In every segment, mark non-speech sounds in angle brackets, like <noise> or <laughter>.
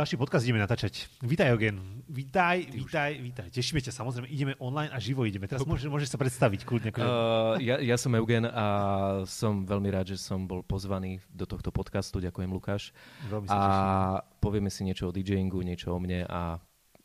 Ďalší podcast ideme natáčať. Vítaj, Eugen. Vítaj, vítaj, vítaj. Tešíme ťa, samozrejme. Ideme online a živo ideme. Teraz môžeš, môžeš sa predstaviť kľudne. Uh, ja, ja som Eugen a som veľmi rád, že som bol pozvaný do tohto podcastu. Ďakujem, Lukáš. Veľmi sa a povieme si niečo o DJingu, niečo o mne a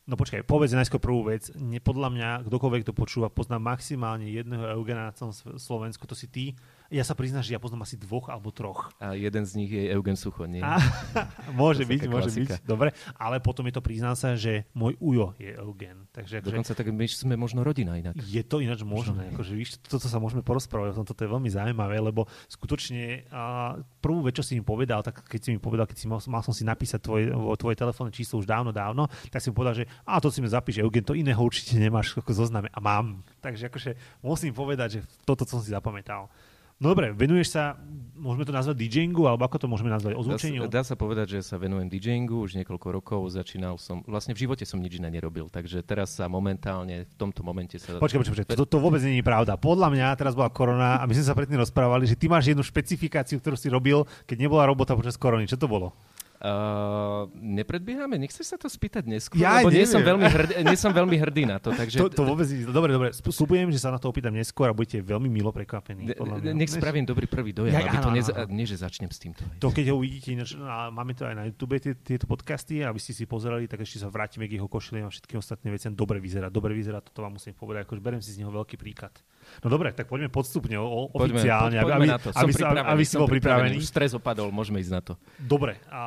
No počkaj, povedz najskôr prvú vec. Ne, podľa mňa, kdokoľvek to počúva, pozná maximálne jedného Eugena na celom Slovensku, to si ty. Ja sa priznám, že ja poznám asi dvoch alebo troch. A jeden z nich je Eugen Sucho, nie? A, <laughs> môže byť, môže klasika. byť. Dobre, ale potom je to, priznám sa, že môj ujo je Eugen. Takže, akože Dokonca tak my sme možno rodina inak. Je to ináč možné. Akože, víš, toto sa môžeme porozprávať, o tom toto je veľmi zaujímavé, lebo skutočne a prvú vec, čo si mi povedal, tak keď si mi povedal, keď si mal, mal som si napísať tvoje, tvoje telefónne číslo už dávno, dávno, tak si mi povedal, že a to si mi zapíš, Eugen, to iného určite nemáš ako zozname a mám. Takže akože musím povedať, že toto som si zapamätal. No dobre, venuješ sa, môžeme to nazvať DJingu, alebo ako to môžeme nazvať, ozvučeniu? Dá, dá sa povedať, že sa venujem DJingu už niekoľko rokov, začínal som, vlastne v živote som nič iné nerobil, takže teraz sa momentálne, v tomto momente sa... Počkaj, počkaj, počkaj, to, to vôbec nie je pravda. Podľa mňa, teraz bola korona a my sme sa predtým rozprávali, že ty máš jednu špecifikáciu, ktorú si robil, keď nebola robota počas korony. Čo to bolo? Uh, nepredbiehame? Nechceš sa to spýtať neskôr? Ja lebo nie som, veľmi hrdý, nie som veľmi hrdý na to. Takže... To, to vôbec Dobre, dobre. Sľubujem, že sa na to opýtam neskôr a budete veľmi milo prekvapení. Nech spravím dobrý prvý dojem, ja, aby to áno. nie, že začnem s týmto. To keď ho uvidíte, ináč, máme to aj na YouTube, tie, tieto podcasty, aby ste si pozerali, tak ešte sa vrátime k jeho košeliem a všetkým ostatným veciam. Dobre vyzerá, dobre vyzerá, toto vám musím povedať, akože berem si z neho veľký príklad. No dobre, tak poďme podstupne, o, poďme, oficiálne, po, aby, na to. aby, aby, aby si bol pripravený. Už stres opadol, môžeme ísť na to. Dobre, a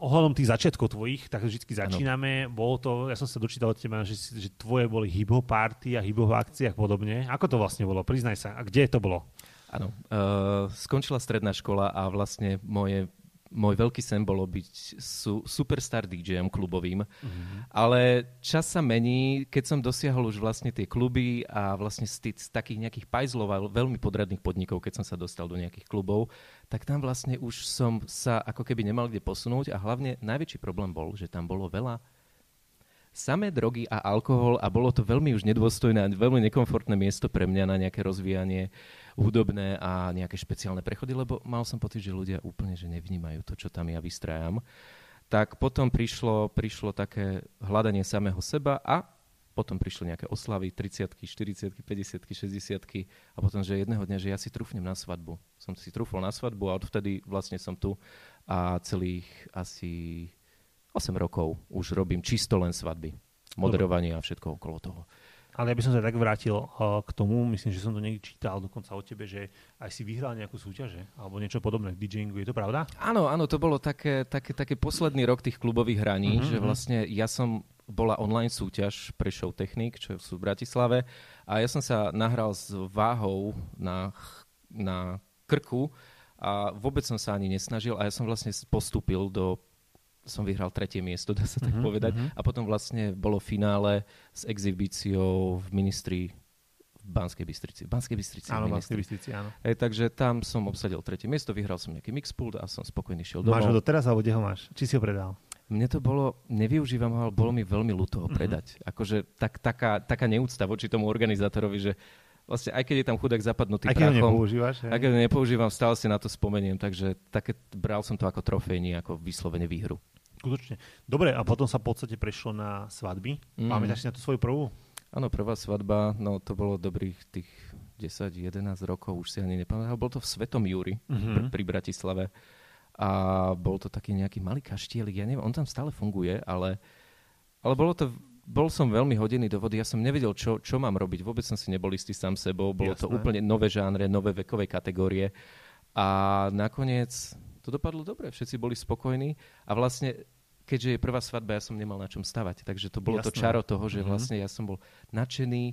ohľadom tých začiatkov tvojich, tak vždy začíname. Ano. Bolo to, ja som sa dočítal od teba, že, že tvoje boli hip-hop party a hip-hop akcie a podobne. Ako to vlastne bolo? Priznaj sa. A kde to bolo? Áno. Uh, skončila stredná škola a vlastne moje môj veľký sen bolo byť su, superstar DJom klubovým, mm-hmm. ale čas sa mení, keď som dosiahol už vlastne tie kluby a vlastne z, z takých nejakých pajzlov a veľmi podradných podnikov, keď som sa dostal do nejakých klubov, tak tam vlastne už som sa ako keby nemal kde posunúť a hlavne najväčší problém bol, že tam bolo veľa samé drogy a alkohol a bolo to veľmi už nedôstojné a veľmi nekomfortné miesto pre mňa na nejaké rozvíjanie hudobné a nejaké špeciálne prechody, lebo mal som pocit, že ľudia úplne že nevnímajú to, čo tam ja vystrajam. Tak potom prišlo, prišlo také hľadanie samého seba a potom prišli nejaké oslavy, 30 40 50 60 a potom, že jedného dňa, že ja si trúfnem na svadbu. Som si trúfol na svadbu a odvtedy vlastne som tu a celých asi 8 rokov už robím čisto len svadby. Moderovanie a všetko okolo toho. Ale ja by som sa tak vrátil uh, k tomu, myslím, že som to niekde čítal dokonca o tebe, že aj si vyhral nejakú súťaže alebo niečo podobné v DJingu. Je to pravda? Áno, áno, to bolo také, také, také posledný rok tých klubových hraní, mm-hmm. že vlastne ja som bola online súťaž pre Show Technik, čo sú v Bratislave a ja som sa nahral s váhou na, na krku a vôbec som sa ani nesnažil a ja som vlastne postúpil do som vyhral tretie miesto, dá sa tak uh-huh, povedať. Uh-huh. A potom vlastne bolo finále s exibíciou v ministri v Banskej Bystrici. V Banskej Bystrici. Áno, Banskej Bystrici, áno. E, takže tam som obsadil tretie miesto, vyhral som nejaký mixpult a som spokojný šiel domov. Máš ho doteraz, alebo kde ho máš? Či si ho predal? Mne to bolo, nevyužívam ho, ale bolo mi veľmi ľúto ho mhm. predať. Uh-huh. Akože tak, taká, taká neúcta voči tomu organizátorovi, že vlastne aj keď je tam chudák zapadnutý aj keď prachom, nepoužívaš, aj keď ho nepoužívam, stále si na to spomeniem, takže také, bral som to ako trofejný, ako vyslovene výhru. Skutočne. Dobre, a potom sa v podstate prešlo na svadby. Mm. Pamätáš si na tú svoju prvú? Áno, prvá svadba, no to bolo dobrých tých 10-11 rokov, už si ani nepamätám. Bol to v Svetom Júri mm-hmm. pri, pri Bratislave. A bol to taký nejaký malý kaštielik, ja neviem, on tam stále funguje, ale, ale bolo to, bol som veľmi hodený do vody, ja som nevedel, čo, čo mám robiť, vôbec som si nebol istý sám sebou, bolo Jasné. to úplne nové žánre, nové vekové kategórie. A nakoniec to dopadlo dobre, všetci boli spokojní a vlastne keďže je prvá svadba, ja som nemal na čom stavať. Takže to bolo Jasné. to čaro toho, že mm-hmm. vlastne ja som bol nadšený.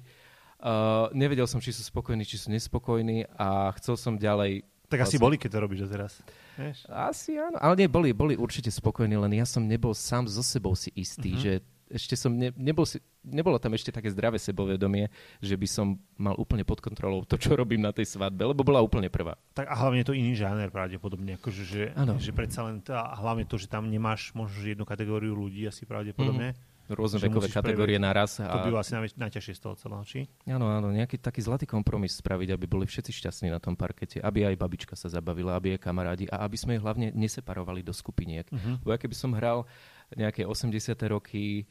Uh, nevedel som, či sú spokojní, či sú nespokojní a chcel som ďalej tak asi vlastne- boli, keď to robíš teraz. Vieš? Asi áno, ale nie, boli, boli určite spokojní, len ja som nebol sám so sebou si istý, mm-hmm. že ešte som ne, nebol si, nebolo tam ešte také zdravé sebavedomie, že by som mal úplne pod kontrolou to, čo robím na tej svadbe, lebo bola úplne prvá. Tak a hlavne je to iný žáner pravdepodobne, akože, že, že predsa len tá, hlavne to, že tam nemáš možno jednu kategóriu ľudí asi pravdepodobne. Mm rôzne vekové kategórie naraz. A... To by asi najväč- najťažšie z toho celého, či? Áno, áno, nejaký taký zlatý kompromis spraviť, aby boli všetci šťastní na tom parkete, aby aj babička sa zabavila, aby aj kamarádi a aby sme ich hlavne neseparovali do skupiniek. Uh-huh. Bo ja keby som hral nejaké 80. roky,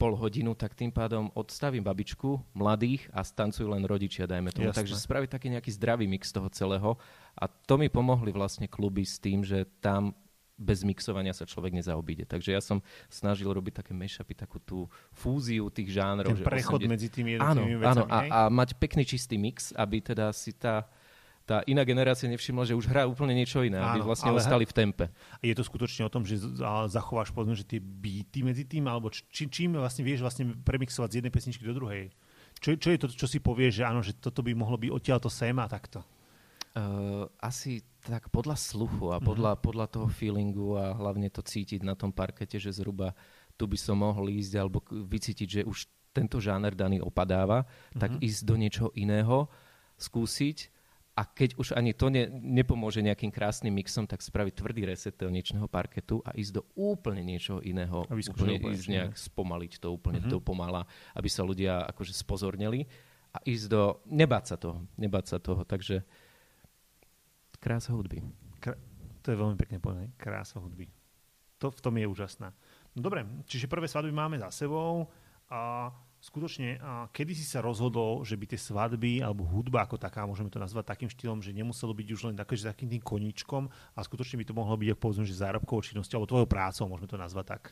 pol hodinu, tak tým pádom odstavím babičku, mladých a stancujú len rodičia, dajme tomu. Jasné. Takže spraviť taký nejaký zdravý mix toho celého. A to mi pomohli vlastne kluby s tým, že tam bez mixovania sa človek nezaobíde. Takže ja som snažil robiť také mashupy, takú tú fúziu tých žánrov. Ten prechod 80... medzi tými jednotlivými áno, vecami. Áno, a, a mať pekný čistý mix, aby teda si tá tá iná generácia nevšimla, že už hrá úplne niečo iné, Áno, aby vlastne ostali v tempe. Je to skutočne o tom, že zachováš povedzme, že tie beaty medzi tým, alebo či, čím vlastne vieš vlastne premixovať z jednej pesničky do druhej? Čo, čo je to, čo si povieš, že áno, že toto by mohlo byť odtiaľto sem a takto? Uh, asi tak podľa sluchu a podľa, uh-huh. podľa toho feelingu a hlavne to cítiť na tom parkete, že zhruba tu by som mohol ísť alebo vycítiť, že už tento žáner daný opadáva, uh-huh. tak mhm. ísť do niečoho iného, skúsiť a keď už ani to ne, nepomôže nejakým krásnym mixom, tak spraviť tvrdý reset telničného parketu a ísť do úplne niečoho iného. A úplne ísť nejak spomaliť to úplne uh-huh. do pomala, aby sa ľudia akože spozornili a ísť do... Nebáť sa toho. Nebáť sa toho. Takže Krása hudby. Kr- to je veľmi pekne povedané. Krása hudby. To v tom je úžasná. No dobre, čiže prvé svadby máme za sebou a skutočne, kedy si sa rozhodol, že by tie svadby alebo hudba ako taká, môžeme to nazvať takým štýlom, že nemuselo byť už len také, že takým tým koníčkom a skutočne by to mohlo byť, povedzme, že zárobkovou činnosťou alebo tvojou prácou, môžeme to nazvať tak.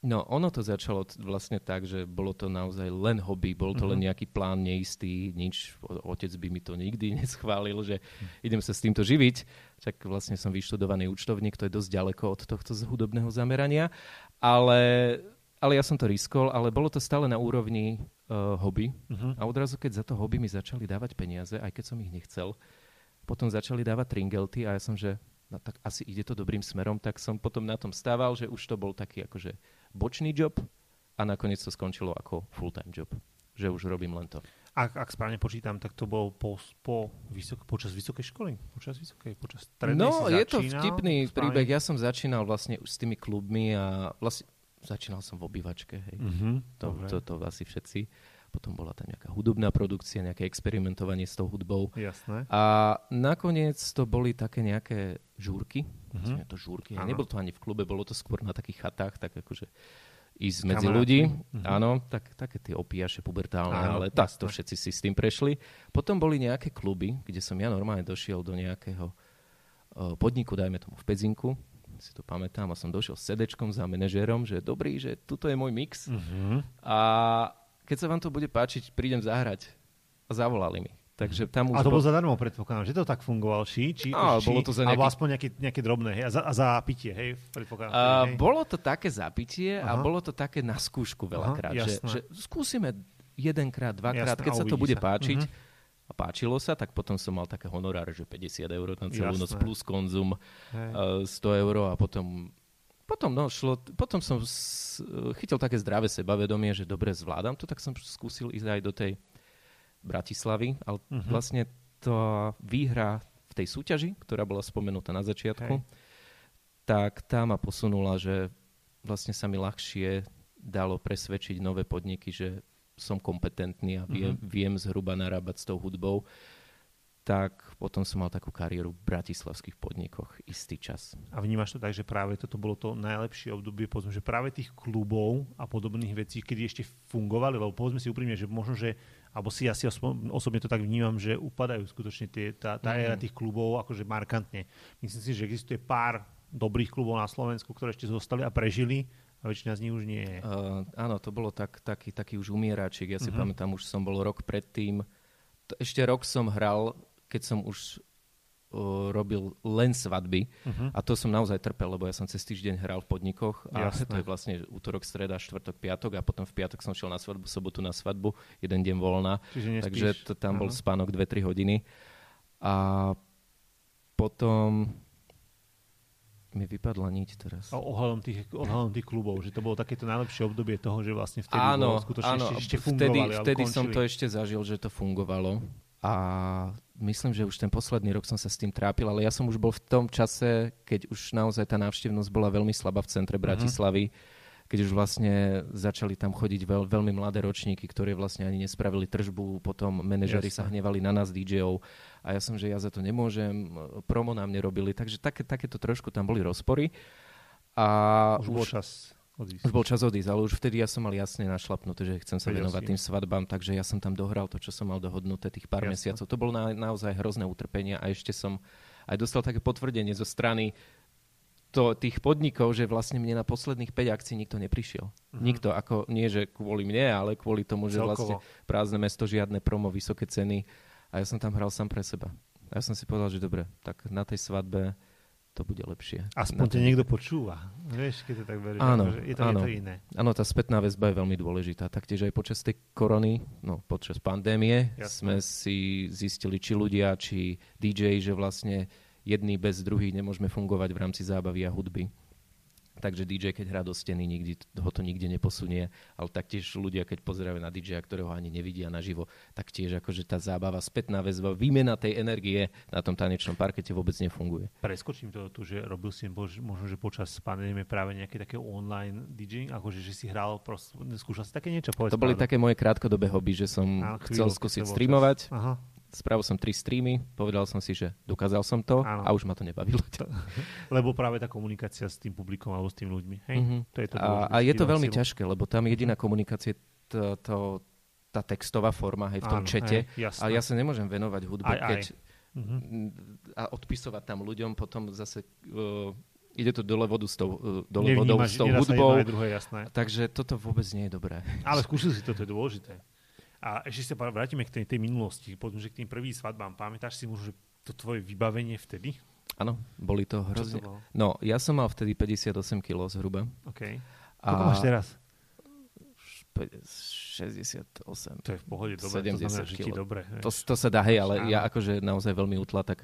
No, ono to začalo vlastne tak, že bolo to naozaj len hobby, bol to mm-hmm. len mhm. nejaký plán neistý, nič, otec by mi to nikdy <laughs> neschválil, že idem sa s týmto živiť, tak vlastne som vyštudovaný účtovník, to je dosť ďaleko od tohto hudobného zamerania, ale, ale ja som to riskol, ale bolo to stále na úrovni uh, hobby mm-hmm. a odrazu, keď za to hobby mi začali dávať peniaze, aj keď som ich nechcel, potom začali dávať tringelty a ja som, že no tak asi ide to dobrým smerom, tak som potom na tom stával, že už to bol taký akože bočný job a nakoniec to skončilo ako full-time job. Že už robím len to. Ak, ak správne počítam, tak to bol po, po vysok, počas vysokej školy? Počas vysokej, počas strednej No, je to vtipný správne? príbeh. Ja som začínal vlastne už s tými klubmi a vlastne začínal som v obývačke. Hej. Mm-hmm, to, to, to, to asi všetci. Potom bola tam nejaká hudobná produkcia, nejaké experimentovanie s tou hudbou. Jasné. A nakoniec to boli také nejaké žúrky. Mm-hmm. to žúrky. A nebolo to ani v klube, bolo to skôr na takých chatách, tak akože ísť medzi Kamaráty. ľudí. Mm-hmm. Áno, tak, také tie opiaše pubertálne, Áno, ale tak to všetci si s tým prešli. Potom boli nejaké kluby, kde som ja normálne došiel do nejakého uh, podniku, dajme tomu v Pezinku, si to pamätám, a som došiel s sedečkom za manažérom, že dobrý, že tuto je môj mix. Mm-hmm. A keď sa vám to bude páčiť, prídem zahrať. A zavolali mi. Takže tam už a to bol... bolo zadarmo, predpokladám, že to tak fungovalo, či? či, no, či bolo to za nejaký... Alebo aspoň nejaké, nejaké drobné, hej? A za, a za pitie, hej? Predpokladám. Uh, hej? Bolo to také zapitie Aha. a bolo to také na skúšku veľakrát, Aha, že, že skúsime jedenkrát, dvakrát, jasné, keď sa to bude sa. páčiť. Uh-huh. A páčilo sa, tak potom som mal také honorár, že 50 eur na celú jasné. noc plus konzum, uh, 100 eur a potom potom, no, šlo, potom som s, chytil také zdravé sebavedomie, že dobre zvládam to, tak som skúsil ísť aj do tej Bratislavy, ale uh-huh. vlastne tá výhra v tej súťaži, ktorá bola spomenutá na začiatku, Hej. tak tá ma posunula, že vlastne sa mi ľahšie dalo presvedčiť nové podniky, že som kompetentný a viem, uh-huh. viem zhruba narábať s tou hudbou tak potom som mal takú kariéru v bratislavských podnikoch istý čas. A vnímaš to tak, že práve toto bolo to najlepšie obdobie, povedzme, že práve tých klubov a podobných vecí, kedy ešte fungovali, lebo povedzme si úprimne, že možno, že, alebo si asi osobne to tak vnímam, že upadajú skutočne tie, tá, tá mm. tých klubov akože markantne. Myslím si, že existuje pár dobrých klubov na Slovensku, ktoré ešte zostali a prežili, a väčšina z nich už nie je. Uh, áno, to bolo tak, taký, taký už umieračik. Ja si uh-huh. pamätám, už som bol rok predtým, ešte rok som hral keď som už uh, robil len svadby uh-huh. a to som naozaj trpel, lebo ja som cez týždeň hral v podnikoch a Jasné. to je vlastne útorok, streda, štvrtok, piatok a potom v piatok som šiel na svadbu, sobotu na svadbu, jeden deň voľna. Takže to, tam uh-huh. bol spánok 2-3 hodiny. A potom mi vypadla niť teraz. ohľadom tých, ohľadom tých klubov, že to bolo takéto najlepšie obdobie toho, že vlastne vtedy áno, bolo skutočne áno, ešte, ešte fungovali. Vtedy, vtedy som to ešte zažil, že to fungovalo. A myslím, že už ten posledný rok som sa s tým trápil, ale ja som už bol v tom čase, keď už naozaj tá návštevnosť bola veľmi slabá v centre mhm. Bratislavy, uh-huh. keď už vlastne začali tam chodiť veľ, veľmi mladé ročníky, ktoré vlastne ani nespravili tržbu, potom manažeri sa hnevali na nás DJov a ja som, že ja za to nemôžem, promo nám nerobili, takže také, takéto trošku tam boli rozpory. A už, už bol čas odísť. Už bol čas odísť, ale už vtedy ja som mal jasne našlapnuté, že chcem sa Vedel venovať si. tým svadbám, takže ja som tam dohral to, čo som mal dohodnuté tých pár Jasne. mesiacov. To bolo na, naozaj hrozné utrpenie a ešte som aj dostal také potvrdenie zo strany to, tých podnikov, že vlastne mne na posledných 5 akcií nikto neprišiel. Uh-huh. Nikto, ako nie, že kvôli mne, ale kvôli tomu, že Celkovo. vlastne prázdne mesto, žiadne promo, vysoké ceny a ja som tam hral sám pre seba. A ja som si povedal, že dobre, tak na tej svadbe to bude lepšie. Aspoň ťa niekto počúva. Vieš, keď to tak veríš. Áno, že je to, áno. To iné. Áno, tá spätná väzba je veľmi dôležitá. Taktiež aj počas tej korony, no počas pandémie Jasne. sme si zistili, či ľudia, či DJ, že vlastne jedný bez druhých nemôžeme fungovať v rámci zábavy a hudby takže DJ, keď hrá do steny, nikdy, ho to nikde neposunie, ale taktiež ľudia, keď pozerajú na DJ, ktorého ani nevidia naživo, tak tiež akože tá zábava, spätná väzba, výmena tej energie na tom tanečnom parkete vôbec nefunguje. Preskočím to tu, že robil si možno, že počas pandémie práve nejaké také online DJ, akože že si hral, prost, skúšal si také niečo? Povedz to boli také moje krátkodobé hobby, že som chcel skúsiť streamovať. Aha spravil som tri streamy, povedal som si, že dokázal som to Áno. a už ma to nebavilo. <laughs> lebo práve tá komunikácia s tým publikom alebo s tým ľuďmi. Hej? Mm-hmm. To je to a, a je to veľmi silu. ťažké, lebo tam jediná komunikácia to, to, tá textová forma hej, v tom Áno, čete. Hej, a ja sa nemôžem venovať hudbe, aj, keď aj. Mm-hmm. a odpisovať tam ľuďom, potom zase uh, ide to dole vodu s tou, uh, dole vodou s tou hudbou. Druhé, jasné. Takže toto vôbec nie je dobré. Ale skúsil si to, to je dôležité. A ešte sa vrátime k tej, tej minulosti, poďme, že k tým prvým svadbám. Pamätáš si možno, že to tvoje vybavenie vtedy? Áno, boli to hrozne. To no, ja som mal vtedy 58 kg zhruba. OK. Koľko máš teraz? 68. To je v pohode, dobre, 70 to znamená, že ti dobre. To, to sa dá, hej, ale Áno. ja akože naozaj veľmi utla, tak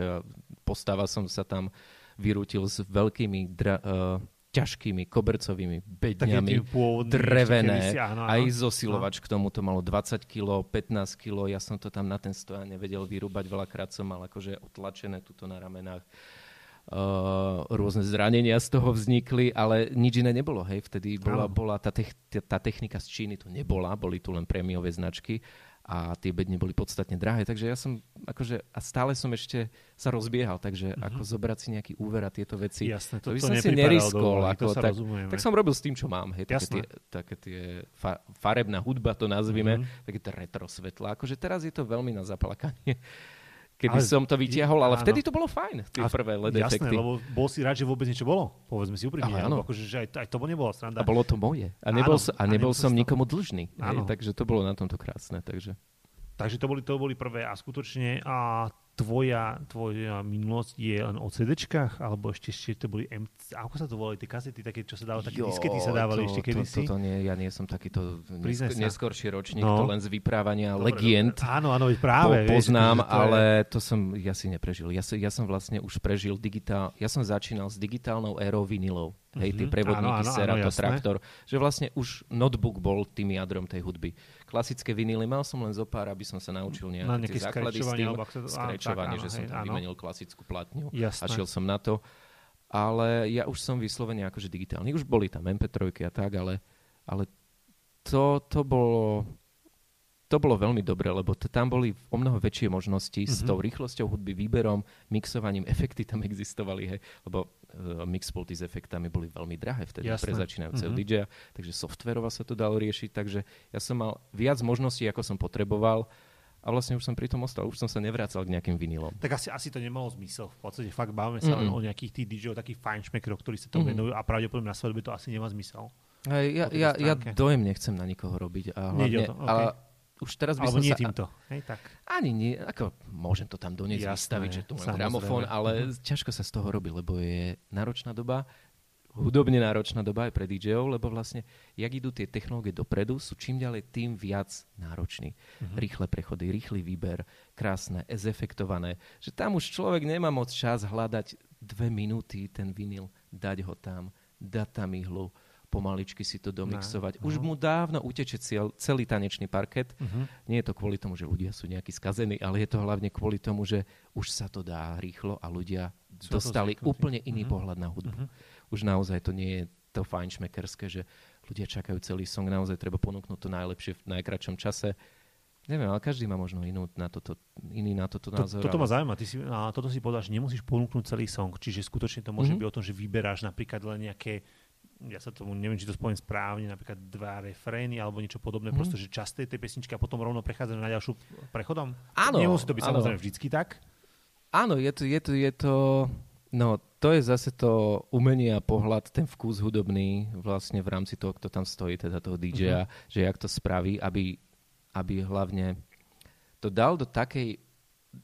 postava som sa tam vyrútil s veľkými dra, uh, ťažkými kobercovými bedňami, drevené, si, áno, áno. aj zosilovač k tomu to malo 20 kg, 15 kg, ja som to tam na ten stojan nevedel vyrúbať, veľakrát som mal akože otlačené tuto na ramenách. Uh, rôzne zranenia z toho vznikli, ale nič iné nebolo. Hej, vtedy bola, bola tá, te- tá technika z Číny tu nebola, boli tu len prémiové značky a tie bedne boli podstatne drahé, takže ja som akože, a stále som ešte sa rozbiehal, takže mm-hmm. ako zobrať si nejaký úver a tieto veci, Jasné, to, to by som si neriskol. Ako, tak, tak som robil s tým, čo mám, hej, také tie, také tie fa, farebná hudba, to nazvime, mm-hmm. také tie retro svetla, akože teraz je to veľmi na zaplakanie keby ale, som to vytiahol, ale áno. vtedy to bolo fajn, tie a, prvé LED jasné, efekty. lebo bol si rád, že vôbec niečo bolo, povedzme si úprimne, áno. akože, že aj, aj to nebola sranda. A bolo to moje. A nebol, áno, a nebol, a nebol som nikomu dlžný. Hej, takže to bolo na tomto krásne. Takže. Takže to boli, to boli prvé a skutočne a tvoja, tvoja minulosť je len o CD-čkách, alebo ešte, ešte to boli MC, ako sa to volali, tie kasety, také, čo sa dávali, také jo, diskety sa dávali to, ešte kedysi? To, to, to nie, ja nie som takýto nesk- neskorší ročník, no. to len z vyprávania dobre, legend. Dobre. Áno, áno, práve. To poznám, vieš, to ale je... to som, ja si neprežil. Ja, ja som vlastne už prežil digitál, ja som začínal s digitálnou érou vinilov hej, tie mhm. prevodníky, áno, áno, Serato, áno, Traktor, že vlastne už notebook bol tým jadrom tej hudby. Klasické vinily mal som len zo pár, aby som sa naučil nejaké, Na tie základy s tým, skrečovanie, že som tam vymenil klasickú platňu Jasné. a šiel som na to. Ale ja už som vyslovene akože digitálny. Už boli tam MP3 a tak, ale, ale to, to bolo to bolo veľmi dobré, lebo t- tam boli o mnoho väčšie možnosti mm-hmm. s mhm. tou rýchlosťou hudby, výberom, mixovaním, <laughs> efekty tam existovali, hej, lebo uh, mixpulty s efektami boli veľmi drahé vtedy Jasné. pre začínajúceho mm-hmm. DJ, takže softverovo sa to dalo riešiť, takže ja som mal viac možností, ako som potreboval a vlastne už som pri tom ostal, už som sa nevracal k nejakým vinilom. Tak asi, asi to nemalo zmysel. V podstate fakt bavíme sa mm-hmm. len o nejakých tých DJov, takých fajnšmekerov, ktorí sa to mm-hmm. venujú a pravdepodobne na svadbe to asi nemá zmysel. Hej, ja, ja, ja dojem nechcem na nikoho robiť. A hlavne, okay. ale už teraz by Alebo som nie sa... týmto. Hej, tak. Ani nie, ako môžem to tam doniesť, Jasné, vystaviť, že tu mám gramofón, ale uh-huh. ťažko sa z toho robí, lebo je náročná doba, hudobne náročná doba aj pre DJov, lebo vlastne, jak idú tie technológie dopredu, sú čím ďalej tým viac nároční. Uh-huh. Rýchle prechody, rýchly výber, krásne, ezefektované, že tam už človek nemá moc čas hľadať dve minúty ten vinyl, dať ho tam, dať tam ihlu, pomaličky si to domixovať. No, Už mu dávno uteče cel, celý tanečný parket. Uh-huh. Nie je to kvôli tomu, že ľudia sú nejakí skazení, ale je to hlavne kvôli tomu, že už sa to dá rýchlo a ľudia sú dostali úplne iný uh-huh. pohľad na hudbu. Uh-huh. Už naozaj to nie je to fajnšmekerské, že ľudia čakajú celý song, naozaj treba ponúknuť to najlepšie v najkračom čase. Neviem, ale každý má možno inú na toto, iný na toto názor. To, toto ma zaujíma. Ty si, a toto si povedal, že nemusíš ponúknuť celý song. Čiže skutočne to môže mm-hmm. byť o tom, že vyberáš napríklad len nejaké ja sa tomu neviem, či to spomínam správne, napríklad dva refrény alebo niečo podobné, mm. proste, že časté tej pesničky a potom rovno prechádzajú na ďalšiu prechodom? Áno. Nemusí to byť áno. samozrejme vždycky tak. Áno, je to, je to, je to, no to je zase to umenie a pohľad, ten vkus hudobný vlastne v rámci toho, kto tam stojí, teda toho DJ-a, mm-hmm. že jak to spraví, aby, aby hlavne to dal do takej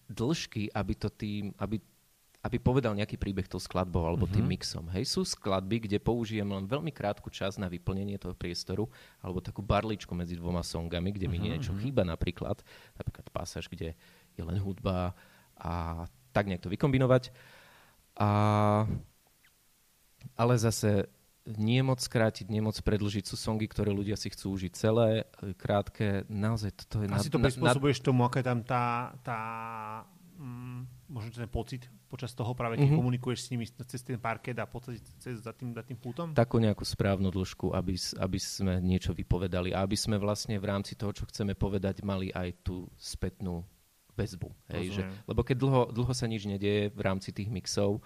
dĺžky, aby to tým, aby aby povedal nejaký príbeh tou skladbou alebo tým mm-hmm. mixom. Hej, sú skladby, kde použijem len veľmi krátku čas na vyplnenie toho priestoru alebo takú barličku medzi dvoma songami, kde mi mm-hmm. niečo chýba napríklad, napríklad pasáž, kde je len hudba a tak nejak to vykombinovať. A, ale zase nie moc skrátiť, nie moc predlžiť. Sú songy, ktoré ľudia si chcú užiť celé, krátke. Naozaj toto je... Asi na, to prispôsobuješ na, tomu, aká je tam tá, tá mm, možno ten pocit počas toho práve, keď mm-hmm. komunikuješ s nimi cez ten parket a podstate cez, za, tým, za tým pultom? Takú nejakú správnu dĺžku, aby, aby sme niečo vypovedali a aby sme vlastne v rámci toho, čo chceme povedať, mali aj tú spätnú väzbu. Hej, že, lebo keď dlho, dlho sa nič nedieje v rámci tých mixov,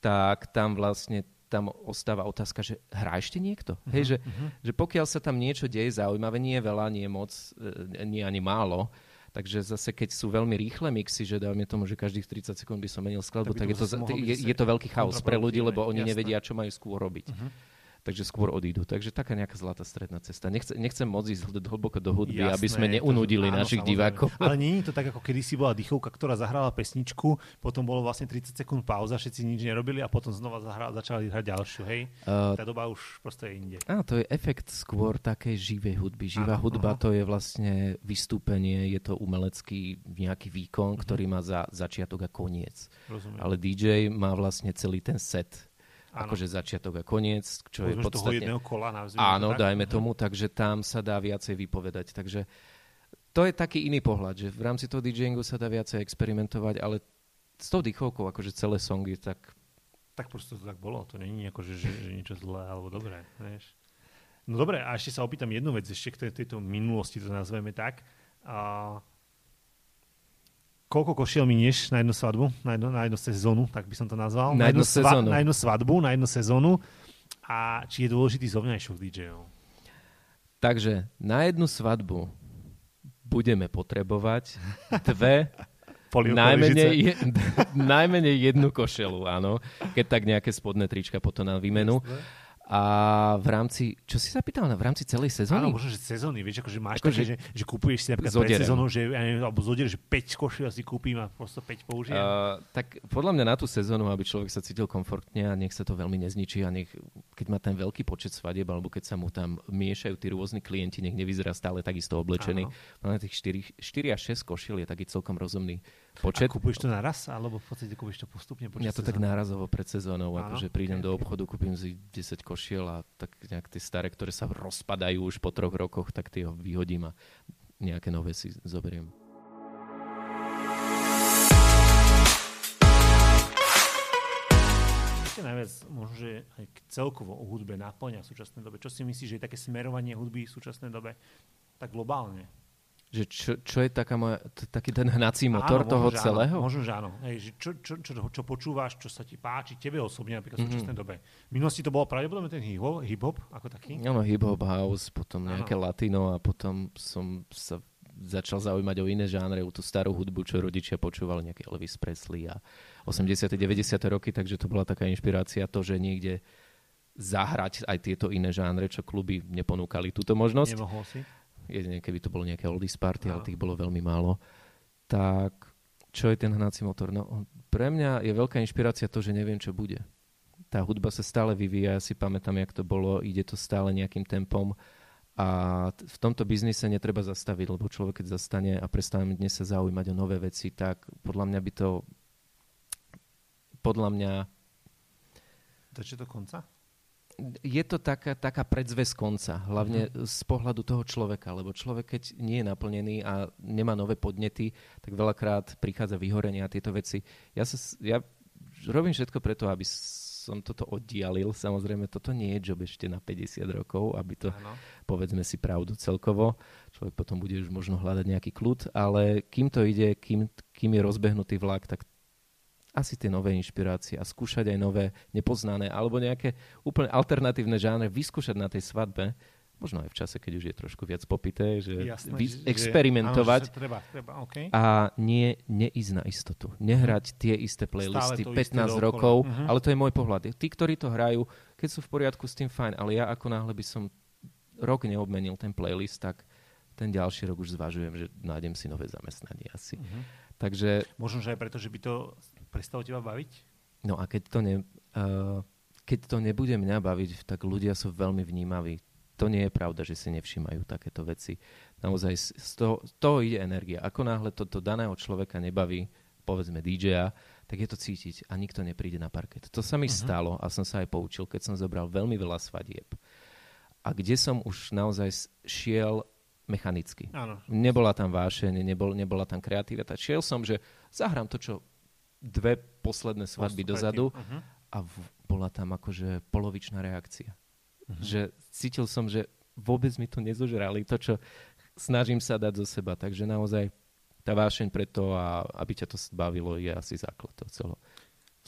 tak tam vlastne tam ostáva otázka, že hrá ešte niekto? Uh-huh, Hej, že, uh-huh. že pokiaľ sa tam niečo deje zaujímavé, nie je veľa, nie je moc, e, nie ani málo, Takže zase, keď sú veľmi rýchle mixy, že dáme tomu, že každých 30 sekúnd by som menil skladbu, tak, tak je, to, je, je to veľký chaos pre ľudí, lebo oni jasné. nevedia, čo majú skôr robiť. Uh-huh takže skôr odídu. Takže taká nejaká zlatá stredná cesta. Nechce, nechcem moc ísť hlboko do hudby, Jasné, aby sme neunudili to, áno, našich samozrejme. divákov. Ale nie je to tak, ako kedysi bola dýchovka, ktorá zahrala pesničku, potom bolo vlastne 30 sekúnd pauza, všetci nič nerobili a potom znova zahra, začali hrať ďalšiu. Hej? Uh, Tá doba už proste je inde. Áno, to je efekt skôr takej živej hudby. Živá áno, hudba aha. to je vlastne vystúpenie, je to umelecký nejaký výkon, uh-huh. ktorý má za začiatok a koniec. Rozumiem. Ale DJ má vlastne celý ten set akože začiatok a koniec, čo Povedzme, je podstatne... toho jedného kola, Áno, tak? dajme tomu, takže tam sa dá viacej vypovedať. Takže to je taký iný pohľad, že v rámci toho DJingu sa dá viacej experimentovať, ale s tou dýchovkou, akože celé songy, tak... Tak proste to tak bolo, to není ako, že, že, že niečo zlé alebo dobré, vieš. No dobre, a ešte sa opýtam jednu vec, ešte k tejto minulosti, to nazveme tak. A koľko košiel minieš na jednu svadbu, na jednu, na jednu sezónu, tak by som to nazval. Na, na jednu, sva, sezónu. Na jednu svadbu, na jednu sezónu. A či je dôležitý zovňajšok DJ-ov? Takže na jednu svadbu budeme potrebovať dve <laughs> najmenej, je, <laughs> najmenej jednu košelu, áno. Keď tak nejaké spodné trička potom na výmenu. Jasne. A v rámci, čo si sa pýtal, v rámci celej sezóny? Áno, možno, že sezóny, vieš, akože máš ako také, že, že kupuješ si napríklad pre sezónu, že, ja neviem, alebo zodier, že 5 košiel si kúpim a prosto 5 použijem. Uh, tak podľa mňa na tú sezónu, aby človek sa cítil komfortne a nech sa to veľmi nezničí a nech, keď má ten veľký počet svadieb, alebo keď sa mu tam miešajú tí rôzni klienti, nech nevyzerá stále takisto oblečený. Na tých 4, 4 až 6 košiel je taký celkom rozumný počet. A kúpiš to naraz, alebo v podstate kúpiš to postupne počas Ja to sezóny? tak nárazovo pred sezónou, akože prídem okay, do obchodu, kúpim si 10 košiel a tak nejak tie staré, ktoré sa rozpadajú už po troch rokoch, tak tie ho vyhodím a nejaké nové si zoberiem. najviac možno, že aj celkovo o hudbe naplňa v súčasnej dobe? Čo si myslíš, že je také smerovanie hudby v súčasnej dobe tak globálne? Že čo, čo je taká moja, t- taký ten hnací motor áno, toho celého? Áno, možno, že áno. Hej, že čo, čo, čo, čo počúvaš, čo sa ti páči, tebe osobne napríklad v mm-hmm. súčasnej dobe. V minulosti to bolo pravdepodobne ten hip-hop, hip-hop ako taký? Áno, hip-hop, house, potom nejaké áno. latino a potom som sa začal zaujímať o iné žánre, o tú starú hudbu, čo rodičia počúvali, nejaký Elvis Presley a 80. 90. roky, takže to bola taká inšpirácia to, že niekde zahrať aj tieto iné žánre, čo kluby neponúkali túto možnosť. Nemohol si? Jedine keby to bolo nejaké oldies party, ale tých bolo veľmi málo, tak čo je ten hnací motor? No, pre mňa je veľká inšpirácia to, že neviem, čo bude. Tá hudba sa stále vyvíja, ja si pamätám, jak to bolo, ide to stále nejakým tempom a v tomto biznise netreba zastaviť, lebo človek, keď zastane a prestane dnes sa zaujímať o nové veci, tak podľa mňa by to podľa mňa to konca? Je to taká, taká predzvesť konca, hlavne mm. z pohľadu toho človeka, lebo človek, keď nie je naplnený a nemá nové podnety, tak veľakrát prichádza vyhorenie a tieto veci. Ja, sa, ja robím všetko preto, aby som toto oddialil. Samozrejme, toto nie je job ešte na 50 rokov, aby to, ano. povedzme si pravdu celkovo. Človek potom bude už možno hľadať nejaký kľud, ale kým to ide, kým, kým je rozbehnutý vlak, tak asi tie nové inšpirácie a skúšať aj nové nepoznané alebo nejaké úplne alternatívne žánre vyskúšať na tej svadbe možno aj v čase, keď už je trošku viac popité, že, Jasné, vy, že experimentovať áno, že treba, treba, okay. a nie, neísť na istotu. Nehrať mm. tie isté playlisty 15 rokov, mm-hmm. ale to je môj pohľad. Tí, ktorí to hrajú, keď sú v poriadku s tým, fajn, ale ja ako náhle by som rok neobmenil ten playlist, tak ten ďalší rok už zvažujem, že nájdem si nové zamestnanie asi. Mm-hmm. Takže... Možno, že aj preto, že by to prestalo teba baviť? No a keď to, ne, uh, keď to nebude mňa baviť, tak ľudia sú veľmi vnímaví to nie je pravda, že si nevšímajú takéto veci. Naozaj z toho, z toho ide energia. Ako náhle toto daného človeka nebaví, povedzme DJ-a, tak je to cítiť a nikto nepríde na parket. To sa mi uh-huh. stalo a som sa aj poučil, keď som zobral veľmi veľa svadieb. A kde som už naozaj šiel mechanicky. Áno. Nebola tam vášeň, nebol, nebola tam kreativita. Šiel som, že zahrám to, čo dve posledné svadby dozadu uh-huh. a v, bola tam akože polovičná reakcia. Uh-huh. Že cítil som, že vôbec mi to nezožrali, to, čo snažím sa dať zo seba. Takže naozaj tá vášeň preto a aby ťa to bavilo, je asi základ toho celého.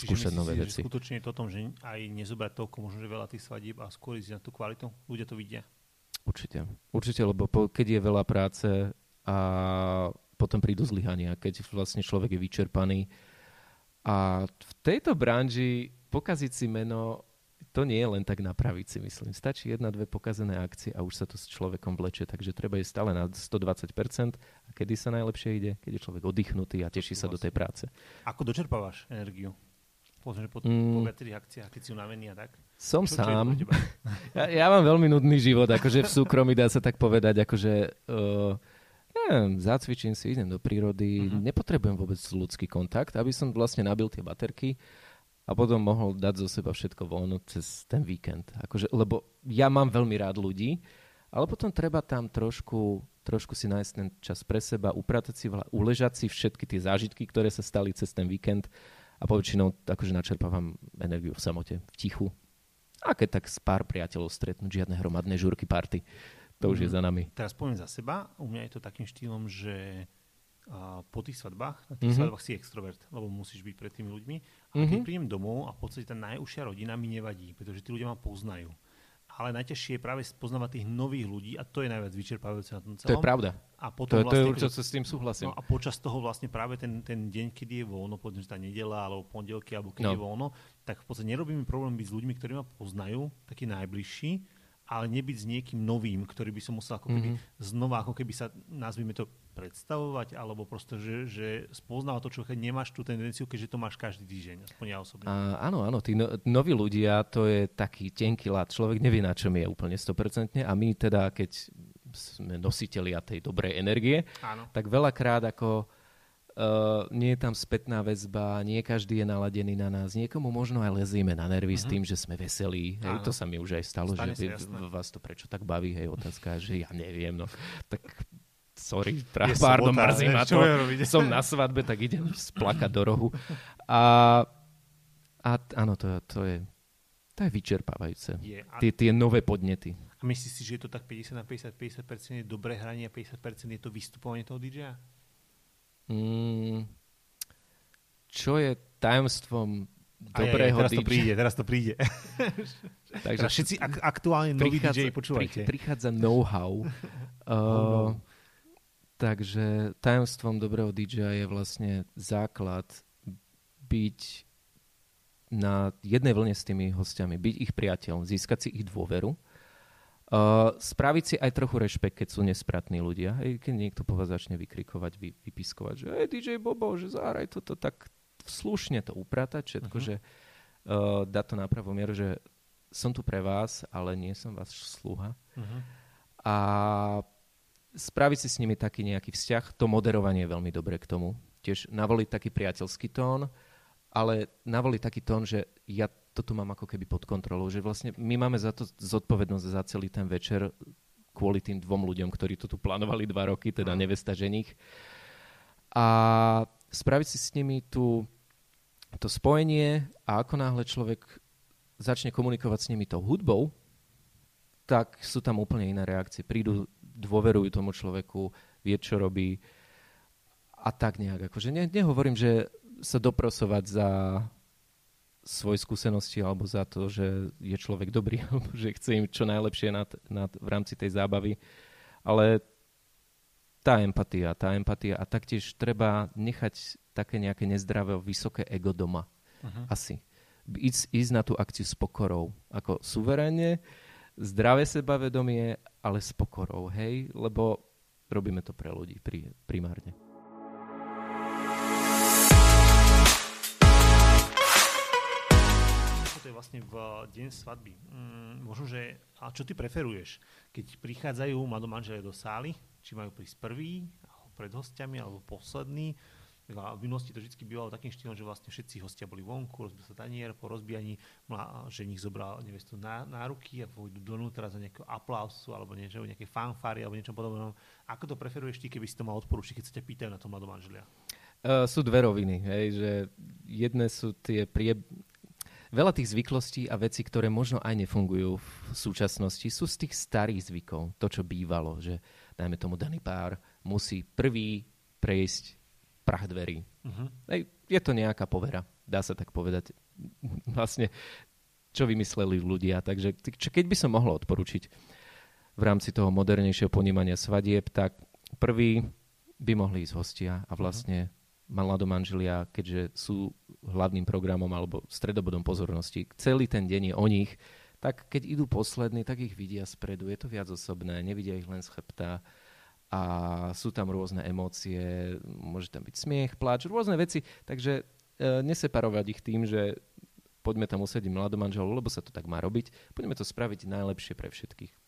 Skúšať nové si, veci. Že skutočne je to o tom, že aj nezobrať toľko, možno, že veľa tých svadieb a skôr ísť na tú kvalitu. Ľudia to vidia. Určite. Určite, lebo po, keď je veľa práce a potom prídu zlyhania, keď vlastne človek je vyčerpaný. A v tejto branži pokaziť si meno to nie je len tak napraviť si, myslím. Stačí jedna, dve pokazené akcie a už sa to s človekom vlečie, takže treba ísť stále na 120%. A kedy sa najlepšie ide? Keď je človek oddychnutý a teší sa do tej práce. Ako dočerpávaš energiu? Povedzme, po, mm. po viacerých akciách, keď si unavený a tak? Som čo, sám. Čo <laughs> ja, ja mám veľmi nudný život, akože v súkromí dá sa tak povedať, akože... Uh, neviem, zacvičím si, idem do prírody, uh-huh. nepotrebujem vôbec ľudský kontakt, aby som vlastne nabil tie baterky a potom mohol dať zo seba všetko von cez ten víkend. Akože, lebo ja mám veľmi rád ľudí, ale potom treba tam trošku, trošku si nájsť ten čas pre seba, upratať si, uležať si všetky tie zážitky, ktoré sa stali cez ten víkend a poväčšinou akože načerpávam energiu v samote, v tichu. A keď tak s pár priateľov stretnúť, žiadne hromadné žurky party. To už mm. je mhm. za nami. Teraz poviem za seba. U mňa je to takým štýlom, že po tých svadbách, na tých mm-hmm. svadbách si extrovert, lebo musíš byť pred tými ľuďmi. A mm-hmm. keď prídem domov a v podstate tá najúžšia rodina mi nevadí, pretože tí ľudia ma poznajú. Ale najťažšie je práve spoznávať tých nových ľudí a to je najviac vyčerpávajúce na tom celom. To je pravda. A potom to, vlastne, to je vlastne, určite s tým súhlasím. No a počas toho vlastne práve ten, ten deň, kedy je voľno, povedzme, že tá nedela alebo pondelky, alebo keď no. je voľno, tak v podstate nerobíme problém byť s ľuďmi, ktorí ma poznajú, takí najbližší, ale nebyť s niekým novým, ktorý by som musel ako keby mm-hmm. znova, ako keby sa, nazvime to, predstavovať, alebo proste, že, že spoznáva to, čo nemáš tú tendenciu, keďže to máš každý týždeň, aspoň ja osobne. A, áno, áno, tí no, noví ľudia, to je taký tenký lát, človek nevie, na čom je úplne 100% a my teda, keď sme nositeľia tej dobrej energie, áno. tak veľakrát ako Uh, nie je tam spätná väzba, nie každý je naladený na nás. Niekomu možno aj lezieme na nervy uh-huh. s mhm. tým, že sme veselí. Hej, to sa mi už aj stalo, Stane že vás to prečo tak baví. Hej, otázka, že ja neviem. No. Tak sorry, pra, pardon, sobota, mrzí ma to. Som na svadbe, tak idem splakať do rohu. A, a áno, to, to je to je vyčerpávajúce. Je. A... Tie, tie nové podnety. A myslíš si, že je to tak 50 na 50, 50% je dobré hranie a 50% je to vystupovanie toho DJ-a? Mm, čo je tajomstvom dobrého teraz DJ? to príde, teraz to príde. <laughs> Takže teraz všetci ak- aktuálne noví DJ počúvajte. Prichádza know-how. <laughs> uh, takže tajomstvom dobrého DJ je vlastne základ byť na jednej vlne s tými hostiami, byť ich priateľ, získať si ich dôveru Uh, spraviť si aj trochu rešpekt, keď sú nespratní ľudia. Hej, keď niekto po vás začne vykrikovať, vy, vypiskovať, že hey, DJ Bobo, že zahraj toto, tak slušne to upratať, všetko, uh-huh. že uh, dať to na pravú mieru, že som tu pre vás, ale nie som váš sluha. Uh-huh. A spraviť si s nimi taký nejaký vzťah, to moderovanie je veľmi dobre k tomu. Tiež navoliť taký priateľský tón, ale navoliť taký tón, že ja toto mám ako keby pod kontrolou, že vlastne my máme za to zodpovednosť za celý ten večer kvôli tým dvom ľuďom, ktorí to tu plánovali dva roky, teda nevesta ženich. A spraviť si s nimi tú, to spojenie a ako náhle človek začne komunikovať s nimi tou hudbou, tak sú tam úplne iné reakcie. Prídu, dôverujú tomu človeku, vie, čo robí a tak nejak. Akože ne, nehovorím, že sa doprosovať za svoje skúsenosti alebo za to, že je človek dobrý <laughs> alebo že chce im čo najlepšie nad, nad, v rámci tej zábavy. Ale tá empatia, tá empatia a taktiež treba nechať také nejaké nezdravé, vysoké ego doma. Uh-huh. Asi. Ísť, ísť na tú akciu s pokorou. Ako suverénne, zdravé sebavedomie, ale s pokorou, hej? Lebo robíme to pre ľudí primárne. Vlastne v deň svadby. Mm, možno, že... A čo ty preferuješ? Keď prichádzajú mladomanželia do sály, či majú prísť prvý, alebo pred hostiami, alebo posledný, a v minulosti to vždy bývalo takým štýlom, že vlastne všetci hostia boli vonku, rozbil sa tanier, po rozbijaní že nich zobral nevestu na, na ruky a pôjdu donútra za nejakého aplausu alebo niečo, nejaké fanfáry alebo niečo podobné. Ako to preferuješ ty, keby si to mal odporučiť, keď sa ťa pýtajú na to mladom manželia? Uh, sú dve roviny, hej, že jedné sú tie prie, veľa tých zvyklostí a vecí, ktoré možno aj nefungujú v súčasnosti, sú z tých starých zvykov. To, čo bývalo, že dajme tomu daný pár musí prvý prejsť prach dverí. Uh-huh. Ej, je to nejaká povera, dá sa tak povedať. <laughs> Vlastne, čo vymysleli ľudia. Takže keď by som mohol odporučiť v rámci toho modernejšieho ponímania svadieb, tak prvý by mohli ísť hostia a vlastne uh-huh manželia, keďže sú hlavným programom alebo stredobodom pozornosti, celý ten deň je o nich, tak keď idú poslední, tak ich vidia spredu. Je to viac osobné, nevidia ich len z chrbta a sú tam rôzne emócie, môže tam byť smiech, pláč, rôzne veci, takže e, neseparovať ich tým, že poďme tam usediť mladomanželov, lebo sa to tak má robiť, poďme to spraviť najlepšie pre všetkých.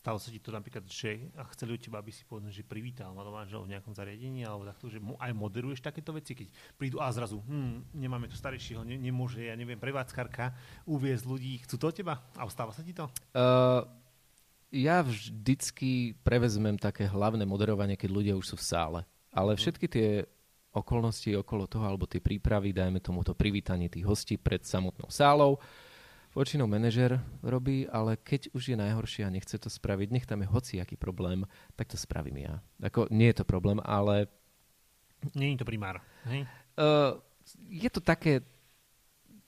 Stalo sa ti to napríklad, že chceli od teba, aby si povedal, že privítal mladomanželov v nejakom zariadení, alebo takto, že aj moderuješ takéto veci, keď prídu a zrazu, hm, nemáme tu starejšieho, ne, nemôže, ja neviem, prevádzkarka uviezť ľudí, chcú to od teba? A stáva sa ti to? Uh, ja vždycky prevezmem také hlavné moderovanie, keď ľudia už sú v sále. Ale mhm. všetky tie okolnosti okolo toho, alebo tie prípravy, dajme tomu to privítanie tých hostí pred samotnou sálou, Väčšinou manažer robí, ale keď už je najhoršie a nechce to spraviť, nech tam je hociaký problém, tak to spravím ja. Ako, nie je to problém, ale... Je to primár. Hej? Uh, je to také...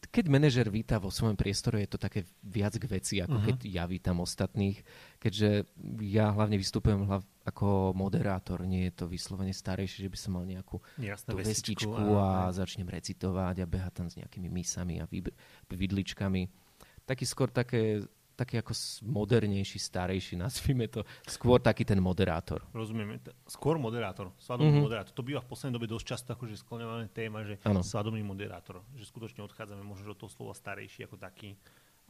Keď manažer víta vo svojom priestore, je to také viac k veci, ako uh-huh. keď ja vítam ostatných. Keďže ja hlavne vystupujem hlav, ako moderátor, nie je to vyslovene starejšie, že by som mal nejakú Jasné, tú vestičku a, a začnem recitovať a behať tam s nejakými misami a vidličkami taký skôr také, taký ako modernejší, starejší, <laughs> nazvime to, skôr taký ten moderátor. Rozumiem. Skôr moderátor, svadobný mm-hmm. moderátor. To býva v poslednej dobe dosť často akože skloňované téma, že ano. svadobný moderátor. Že skutočne odchádzame možno do toho slova starejší ako taký.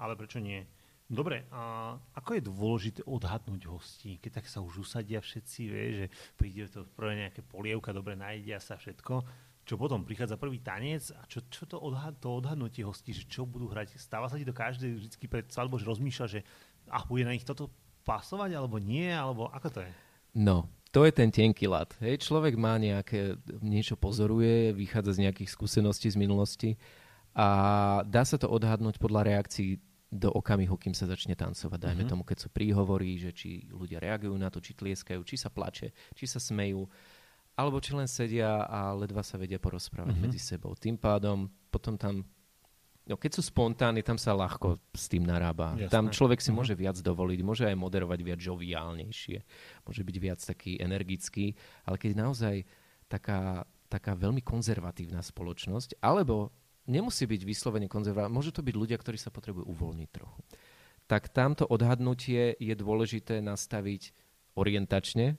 Ale prečo nie? Dobre, a ako je dôležité odhadnúť hostí, keď tak sa už usadia všetci, vie, že príde to prvé nejaké polievka, dobre najedia sa všetko čo potom prichádza prvý tanec a čo, čo to, odhad, to odhadnutie hostí, že čo budú hrať. Stáva sa ti to každý vždy pred svadbou, že rozmýšľa, že a bude na nich toto pasovať, alebo nie, alebo ako to je? No, to je ten tenký lat. Hej, človek má nejaké, niečo pozoruje, vychádza z nejakých skúseností z minulosti a dá sa to odhadnúť podľa reakcií do okamihu, kým sa začne tancovať. Dajme uh-huh. tomu, keď sú príhovorí, že či ľudia reagujú na to, či tlieskajú, či sa plače, či sa smejú alebo či len sedia a ledva sa vedia porozprávať mm-hmm. medzi sebou. Tým pádom potom tam, no keď sú spontánni, tam sa ľahko s tým narába. Jasné. Tam človek si mm-hmm. môže viac dovoliť, môže aj moderovať viac žoviálnejšie, môže byť viac taký energický, ale keď naozaj taká, taká veľmi konzervatívna spoločnosť, alebo nemusí byť vyslovene konzervatívna, môžu to byť ľudia, ktorí sa potrebujú uvoľniť trochu. Tak tamto odhadnutie je dôležité nastaviť orientačne,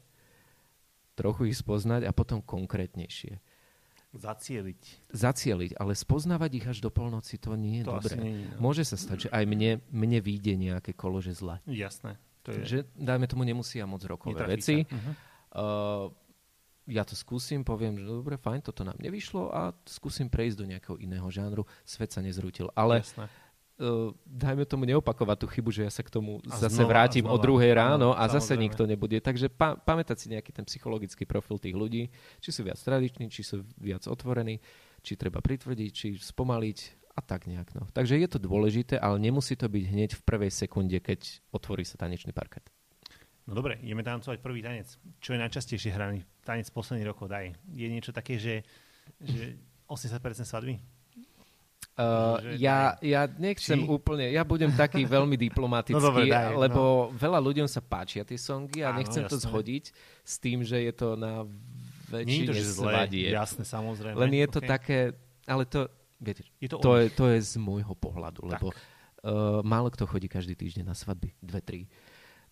trochu ich spoznať a potom konkrétnejšie. Zacieliť. Zacieliť, ale spoznávať ich až do polnoci, to nie je to dobré. Nie, no. Môže sa stať, že aj mne, mne vyjde nejaké kolo, že zle. Jasné. To je... Že, dajme tomu, nemusia moc rokové veci. Uh-huh. Uh, ja to skúsim, poviem, že dobre, fajn, toto nám nevyšlo a skúsim prejsť do nejakého iného žánru. Svet sa nezrútil. Ale Jasné uh, dajme tomu neopakovať tú chybu, že ja sa k tomu a zase znova, vrátim znova. o druhej ráno a zase nikto nebude. Takže pa- pamätať si nejaký ten psychologický profil tých ľudí, či sú viac tradiční, či sú viac otvorení, či treba pritvrdiť, či spomaliť a tak nejak. No. Takže je to dôležité, ale nemusí to byť hneď v prvej sekunde, keď otvorí sa tanečný parket. No dobre, ideme tancovať prvý tanec. Čo je najčastejšie hraný tanec posledných rokov? Daj. Je niečo také, že, že 80% svadby? Uh, ja, ja nechcem Či? úplne, ja budem taký <laughs> veľmi diplomatický, no dobre, daj, lebo no. veľa ľuďom sa páčia tie songy a Áno, nechcem jasné. to zhodiť s tým, že je to na väčšine to, svadie. Jasné, samozrejme. Len je to okay. také, ale to, viete, je to, to, je, to je z môjho pohľadu, tak. lebo uh, málo kto chodí každý týždeň na svadby, dve, tri.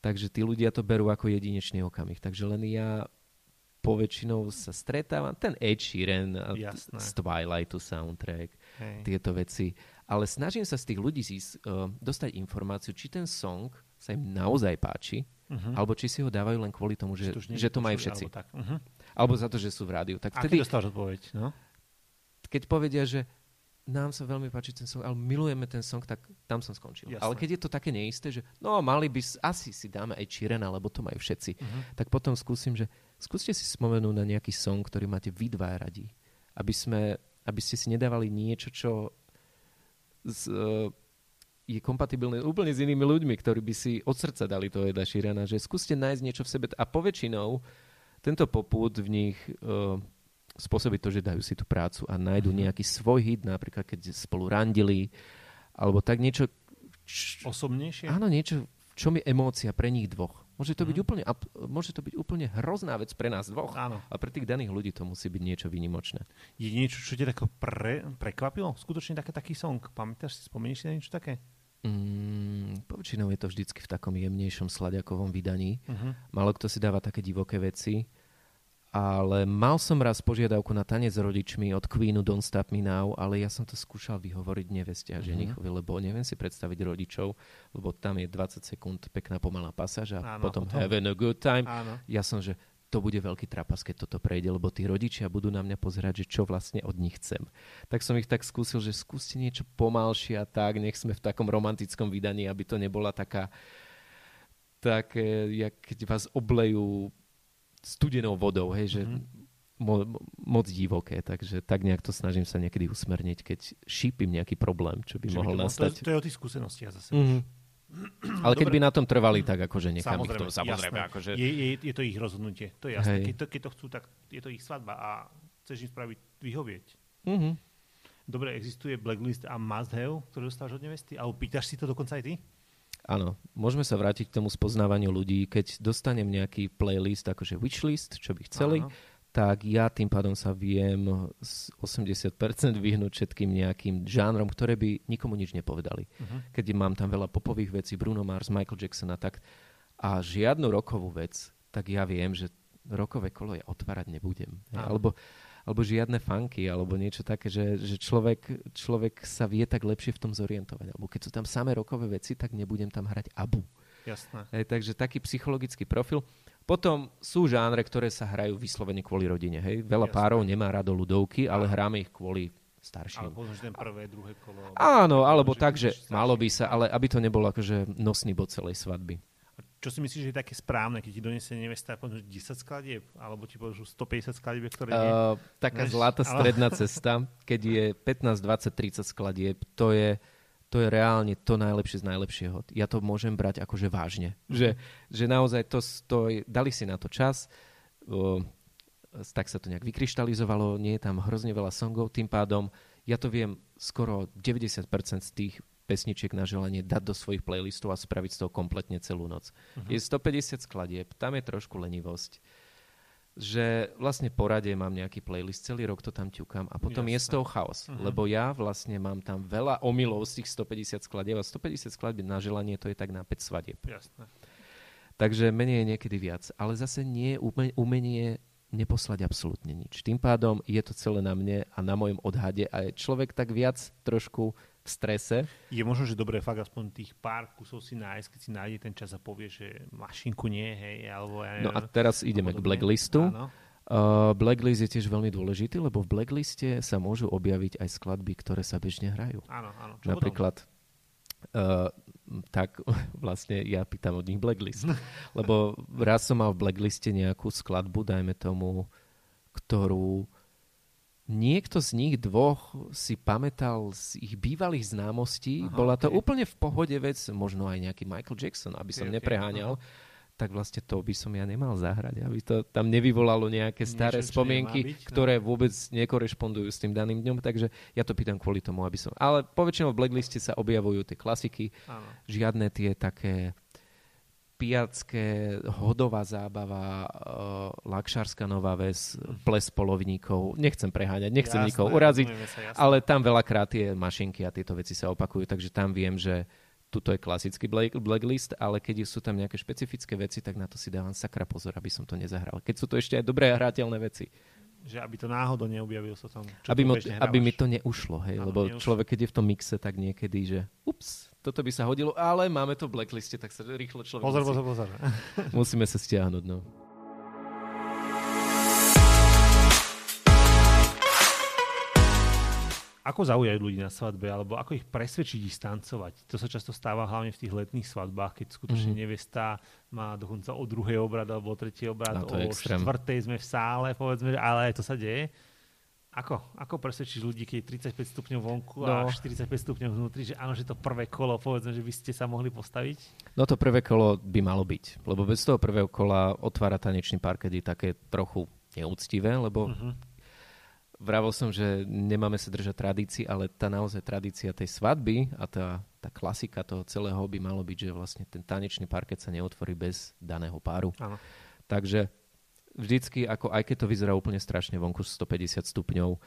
Takže tí ľudia to berú ako jedinečný okamih. Takže len ja poväčšinou sa stretávam. Ten Ed Sheeran Jasné. z Twilightu soundtrack, Hej. tieto veci. Ale snažím sa z tých ľudí zís, uh, dostať informáciu, či ten song sa im naozaj páči, uh-huh. alebo či si ho dávajú len kvôli tomu, že, že, že to majú všetci. Alebo, tak. Uh-huh. alebo za to, že sú v rádiu. Tak vtedy, dostávaš odpoveď? No? Keď povedia, že nám sa veľmi páči ten song, ale milujeme ten song, tak tam som skončil. Jasne. Ale keď je to také neisté, že no mali by, asi si dáme aj Čirena, lebo to majú všetci, uh-huh. tak potom skúsim, že skúste si spomenúť na nejaký song, ktorý máte vy dva radi. Aby, sme, aby ste si nedávali niečo, čo z, uh, je kompatibilné úplne s inými ľuďmi, ktorí by si od srdca dali toho Eda Širena, že skúste nájsť niečo v sebe a poväčšinou tento poput v nich uh, spôsobí to, že dajú si tú prácu a nájdu mm-hmm. nejaký svoj hit, napríklad keď spolu randili, alebo tak niečo... Č- Osobnejšie? Áno, niečo, čo mi emócia pre nich dvoch. Môže to, mm. byť mhm. úplne, môže to byť úplne hrozná vec pre nás dvoch. Áno. A pre tých daných ľudí to musí byť niečo výnimočné. Je niečo, čo ťa tako pre, prekvapilo? Skutočne také, taký song. Pamätáš si, spomenieš si na niečo také? Mm, poväčšinou je to vždycky v takom jemnejšom sladiakovom vydaní. Uh-huh. Málo kto si dáva také divoké veci ale mal som raz požiadavku na tanec s rodičmi od Queenu Don't Stop Me Now, ale ja som to skúšal vyhovoriť neveste a mhm. ženichovi, mm-hmm. lebo neviem si predstaviť rodičov, lebo tam je 20 sekúnd pekná pomalá pasáž a Áno, potom, potom having a good time. Áno. Ja som, že to bude veľký trapas, keď toto prejde, lebo tí rodičia budú na mňa pozerať, že čo vlastne od nich chcem. Tak som ich tak skúsil, že skúste niečo pomalšie a tak, nech sme v takom romantickom vydaní, aby to nebola taká také, jak keď vás oblejú studenou vodou, hej, že mm-hmm. mo, moc divoké, takže tak nejak to snažím sa niekedy usmerniť, keď šípim nejaký problém, čo by Čiže mohol nastať. To, to je o tých skúsenostiach zase. Mm-hmm. <clears throat> Ale keď by na tom trvali, tak akože nechám samozrejme, ich to, samozrejme. Akože... Je, je, je to ich rozhodnutie, to je jasné. Keď to, keď to chcú, tak je to ich svadba a chceš im spraviť, vyhovieť. Mm-hmm. Dobre, existuje blacklist a must have, ktoré dostávaš od nevesty? Alebo pýtaš si to dokonca aj ty? Áno, môžeme sa vrátiť k tomu spoznávaniu ľudí. Keď dostanem nejaký playlist, akože wishlist, čo by chceli, Áno. tak ja tým pádom sa viem z 80% vyhnúť všetkým nejakým žánrom, ktoré by nikomu nič nepovedali. Uh-huh. Keď mám tam veľa popových vecí, Bruno Mars, Michael Jackson a tak, a žiadnu rokovú vec, tak ja viem, že rokové kolo ja otvárať nebudem. Alebo alebo žiadne funky, alebo niečo také, že, že človek, človek sa vie tak lepšie v tom zorientovať. Alebo keď sú tam samé rokové veci, tak nebudem tam hrať abu. Jasné. Hej, takže taký psychologický profil. Potom sú žánre, ktoré sa hrajú vyslovene kvôli rodine. Hej. Veľa Jasné. párov nemá rado ľudovky, ale hráme ich kvôli starším. Alebo ten prvé, druhé kolo. Áno, alebo tak, že malo by sa, ale aby to nebolo akože nosný bod celej svadby. Čo si myslíš, že je také správne, keď ti donesie nevesta 10 skladieb, alebo ti pošlu 150 skladieb, ktoré nie? Uh, taká Než, zlatá stredná <laughs> cesta, keď je 15, 20, 30 skladieb, to je, to je reálne to najlepšie z najlepšieho. Ja to môžem brať akože vážne. Že, že naozaj to, to dali si na to čas, uh, tak sa to nejak vykryštalizovalo, nie je tam hrozne veľa songov, tým pádom ja to viem skoro 90% z tých pesničiek na želanie dať do svojich playlistov a spraviť z toho kompletne celú noc. Uh-huh. Je 150 skladieb, tam je trošku lenivosť že vlastne po rade mám nejaký playlist, celý rok to tam ťukám a potom Jasne. je z toho chaos, uh-huh. lebo ja vlastne mám tam veľa omylov z tých 150 skladieb a 150 skladieb na želanie to je tak na 5 svadieb. Jasne. Takže menej je niekedy viac, ale zase nie je umenie neposlať absolútne nič. Tým pádom je to celé na mne a na mojom odhade a je človek tak viac trošku v strese. Je možno, že dobré fakt aspoň tých pár kusov si nájsť, keď si nájde ten čas a povie, že mašinku nie, hej, alebo ja neviem, No a teraz ideme k blacklistu. Uh, blacklist je tiež veľmi dôležitý, lebo v blackliste sa môžu objaviť aj skladby, ktoré sa bežne hrajú. Áno, áno. Čo Napríklad uh, tak <laughs> vlastne ja pýtam od nich blacklist. <laughs> Lebo raz som mal v blackliste nejakú skladbu, dajme tomu, ktorú niekto z nich dvoch si pamätal z ich bývalých známostí. Aha, Bola to okay. úplne v pohode vec, možno aj nejaký Michael Jackson, aby som okay, nepreháňal. Okay, tak vlastne to by som ja nemal zahrať, aby to tam nevyvolalo nejaké staré Niečo, spomienky, byť, no. ktoré vôbec nekorešpondujú s tým daným dňom, takže ja to pýtam kvôli tomu, aby som... Ale poväčšinou v blackliste sa objavujú tie klasiky, Áno. žiadne tie také pijacké, hodová zábava, uh, lakšárska nová ves, ples polovníkov. Nechcem preháňať, nechcem jasné, nikoho uraziť, sa, ale tam veľakrát tie mašinky a tieto veci sa opakujú, takže tam viem, že tuto je klasický black, blacklist, ale keď sú tam nejaké špecifické veci, tak na to si dávam sakra pozor, aby som to nezahral. Keď sú to ešte aj dobré hrateľné veci. Že aby to náhodou neobjavil sa tam. Aby, mo, aby mi to neušlo, hej, ano, lebo neušlo. človek, keď je v tom mixe, tak niekedy, že ups, toto by sa hodilo, ale máme to v blackliste, tak sa rýchlo človek... Pozor, musí, pozor, pozor. <laughs> <laughs> musíme sa stiahnuť, no. Ako zaujať ľudí na svadbe, alebo ako ich presvedčiť ich stancovať? To sa často stáva hlavne v tých letných svadbách, keď skutočne mm-hmm. nevesta má dokonca o druhej obrad alebo o tretej obrad, o štvrtej sme v sále, povedzme, ale to sa deje. Ako? Ako presvedčiť ľudí, keď je 35 stupňov vonku no. a 45 stupňov vnútri, že áno, že to prvé kolo, povedzme, že by ste sa mohli postaviť? No to prvé kolo by malo byť, lebo bez toho prvého kola otvára tanečný parket je také trochu neúctivé, lebo uh-huh Vravil som, že nemáme sa držať tradícii, ale tá naozaj tradícia tej svadby a tá, tá klasika toho celého by malo byť, že vlastne ten tanečný parket sa neotvorí bez daného páru. Áno. Takže vždycky, ako aj keď to vyzerá úplne strašne vonku 150 stupňov,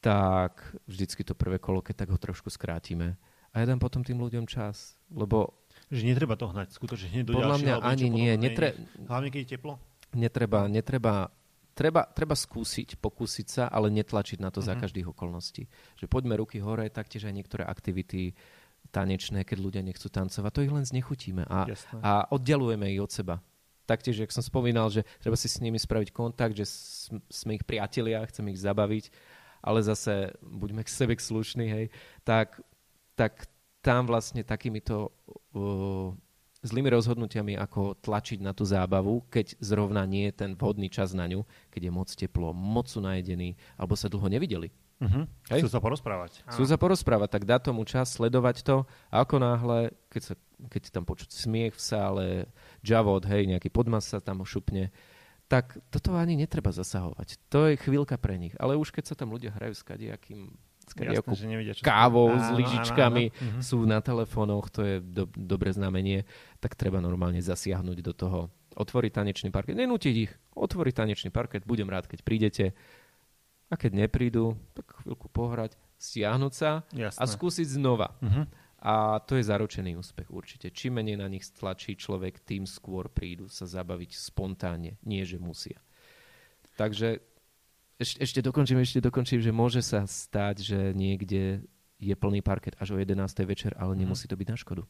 tak vždycky to prvé kolo, keď tak ho trošku skrátime. A ja dám potom tým ľuďom čas, lebo... Že netreba to hnať, skutočne hneď do Podľa mňa ani nie. Netre... Hlavne, keď je teplo? Netreba, netreba treba, treba skúsiť, pokúsiť sa, ale netlačiť na to mm-hmm. za mhm. každých okolností. Že poďme ruky hore, taktiež aj niektoré aktivity tanečné, keď ľudia nechcú tancovať, to ich len znechutíme a, a oddelujeme ich od seba. Taktiež, jak som spomínal, že treba si s nimi spraviť kontakt, že sme ich priatelia, chceme ich zabaviť, ale zase buďme k sebe slušní, hej, tak, tak tam vlastne takýmito uh, zlými rozhodnutiami, ako tlačiť na tú zábavu, keď zrovna nie je ten vhodný čas na ňu, keď je moc teplo, moc sú najedení, alebo sa dlho nevideli. Uh-huh. Hej? Chcú sa porozprávať. Chcú sa porozprávať, tak dá tomu čas sledovať to a ako náhle, keď, sa, keď tam počuť smiech v sále, javod, hej, nejaký podmas sa tam šupne, tak toto ani netreba zasahovať. To je chvíľka pre nich. Ale už keď sa tam ľudia hrajú s kadejakým Jasné, že nevidia, čo kávou áno, s lyžičkami, áno, áno. Mhm. sú na telefónoch, to je do, dobré znamenie, tak treba normálne zasiahnuť do toho. Otvoriť tanečný parket, nenútiť ich, otvoriť tanečný parket, budem rád, keď prídete. A keď neprídu, tak chvíľku pohrať, stiahnuť sa Jasné. a skúsiť znova. Uh-huh. A to je zaručený úspech určite. Čím menej na nich stlačí človek, tým skôr prídu sa zabaviť spontánne, nie že musia. Takže ešte, ešte dokončím, ešte dokončím, že môže sa stať, že niekde je plný parket až o 11. večer, ale mhm. nemusí to byť na škodu.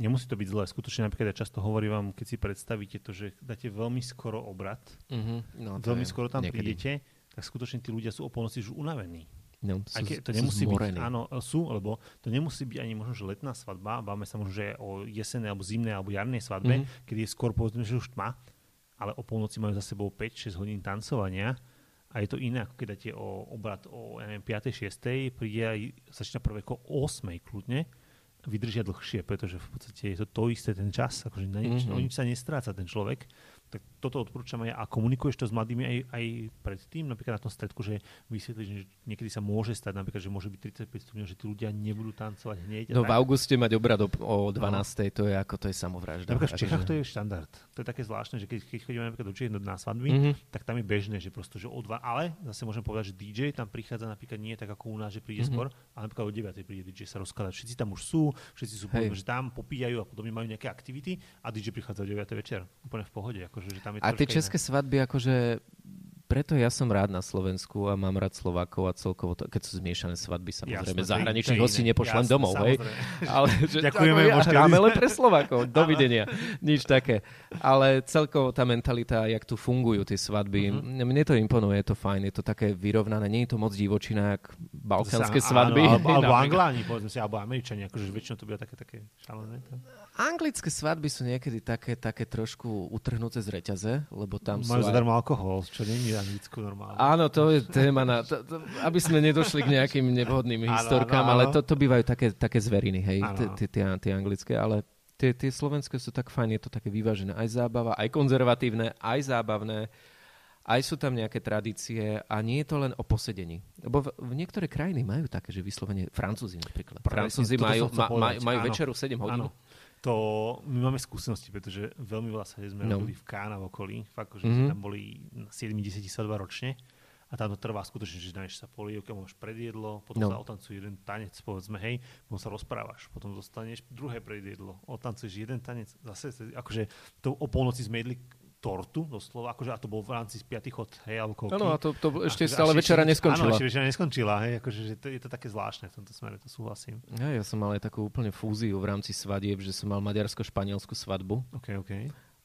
Nemusí to byť zlé. Skutočne napríklad ja často hovorím vám, keď si predstavíte to, že dáte veľmi skoro obrad, uh-huh. no, veľmi skoro tam niekedy. prídete, tak skutočne tí ľudia sú o polnoci už unavení. No, sú, Aj to nemusí sú byť, áno, sú, lebo to nemusí byť ani možno, že letná svadba, báme sa možno, že o jesenej, alebo zimnej, alebo jarnej svadbe, uh-huh. kedy je skôr povedzme, že už tma, ale o polnoci majú za sebou 5-6 hodín tancovania a je to iné, ako keď dáte o obrad o ja neviem, 5. 6. príde začína prvé ko 8. kľudne, vydržia dlhšie, pretože v podstate je to to isté ten čas, akože na nič, mm-hmm. nič sa nestráca ten človek tak toto odporúčam aj a komunikuješ to s mladými aj, aj predtým, napríklad na tom stredku, že vysvetlíš, že niekedy sa môže stať, napríklad, že môže byť 35 stupňov, že tí ľudia nebudú tancovať hneď. No tak. v auguste mať obrad o, o 12. No. to je ako, to je samovražda. Napríklad v Čechách akože- to je štandard. To je také zvláštne, že keď, keď chodíme napríklad do Čiech na svadby, mm-hmm. tak tam je bežné, že prosto, že o dva, ale zase môžem povedať, že DJ tam prichádza napríklad nie tak ako u nás, že príde mm-hmm. skôr, ale napríklad o 9. príde DJ sa rozkladať. Všetci tam už sú, všetci sú povedzme, že tam popíjajú a podobne majú nejaké aktivity a DJ prichádza o 9. večer. Úplne v pohode. Akože, že tam je a tie české svadby, akože preto ja som rád na Slovensku a mám rád Slovákov a celkovo, to, keď sú zmiešané svadby, samozrejme, Jasne, zahraničných hostí nepošlem Jasne, domov, hej. Ale, <laughs> že, Ďakujeme, ja, dáme len pre Slovákov, dovidenia, <laughs> nič také. Ale celkovo tá mentalita, jak tu fungujú tie svadby, uh-huh. mne to imponuje, je to fajn, je to také vyrovnané, nie je to moc divočina, jak balkánske svadby. Áno, alebo, <laughs> alebo Angláni, povedzme si, alebo Američania, akože väčšinou to bude také, také šalené. To. Anglické svadby sú niekedy také, také trošku utrhnuté z reťaze, lebo tam Majú sú... zadarmo aj... alkohol, čo nie je Anglicku normálne. Áno, to je téma, na, to, to, aby sme nedošli k nejakým nevhodným historkám, ale to, to bývajú také, také zveriny, hej, tie anglické, ale Tie, tie slovenské sú tak fajn, je to také vyvážené. Aj zábava, aj konzervatívne, aj zábavné. Aj sú tam nejaké tradície a nie je to len o posedení. Lebo v, v niektoré krajiny majú také, že vyslovene Francúzi napríklad. Francúzi majú, ma, majú Áno. večeru 7 hodín. Áno. To my máme skúsenosti, pretože veľmi veľa sa sme No. robili v Kána v okolí. Fakt, že Mhm. sme tam boli 7-10 sa dva ročne. A tam to trvá skutočne, že dáš sa polievka, máš predjedlo, potom No. sa otancuje jeden tanec, povedzme, hej, potom sa rozprávaš, potom dostaneš druhé predjedlo, otancuješ jeden tanec, zase, akože to o polnoci sme jedli tortu, doslova, akože a to bol v rámci z piatých hod, hej, alebo. Áno, a to, to ešte Akože stále až večera neskončila. Áno, ešte večera neskončila, hej, akože že to, je to také zvláštne v tomto smere, to súhlasím. Ja, ja som mal aj takú úplne fúziu v rámci svadieb, že som mal maďarsko-španielskú svadbu OK, OK.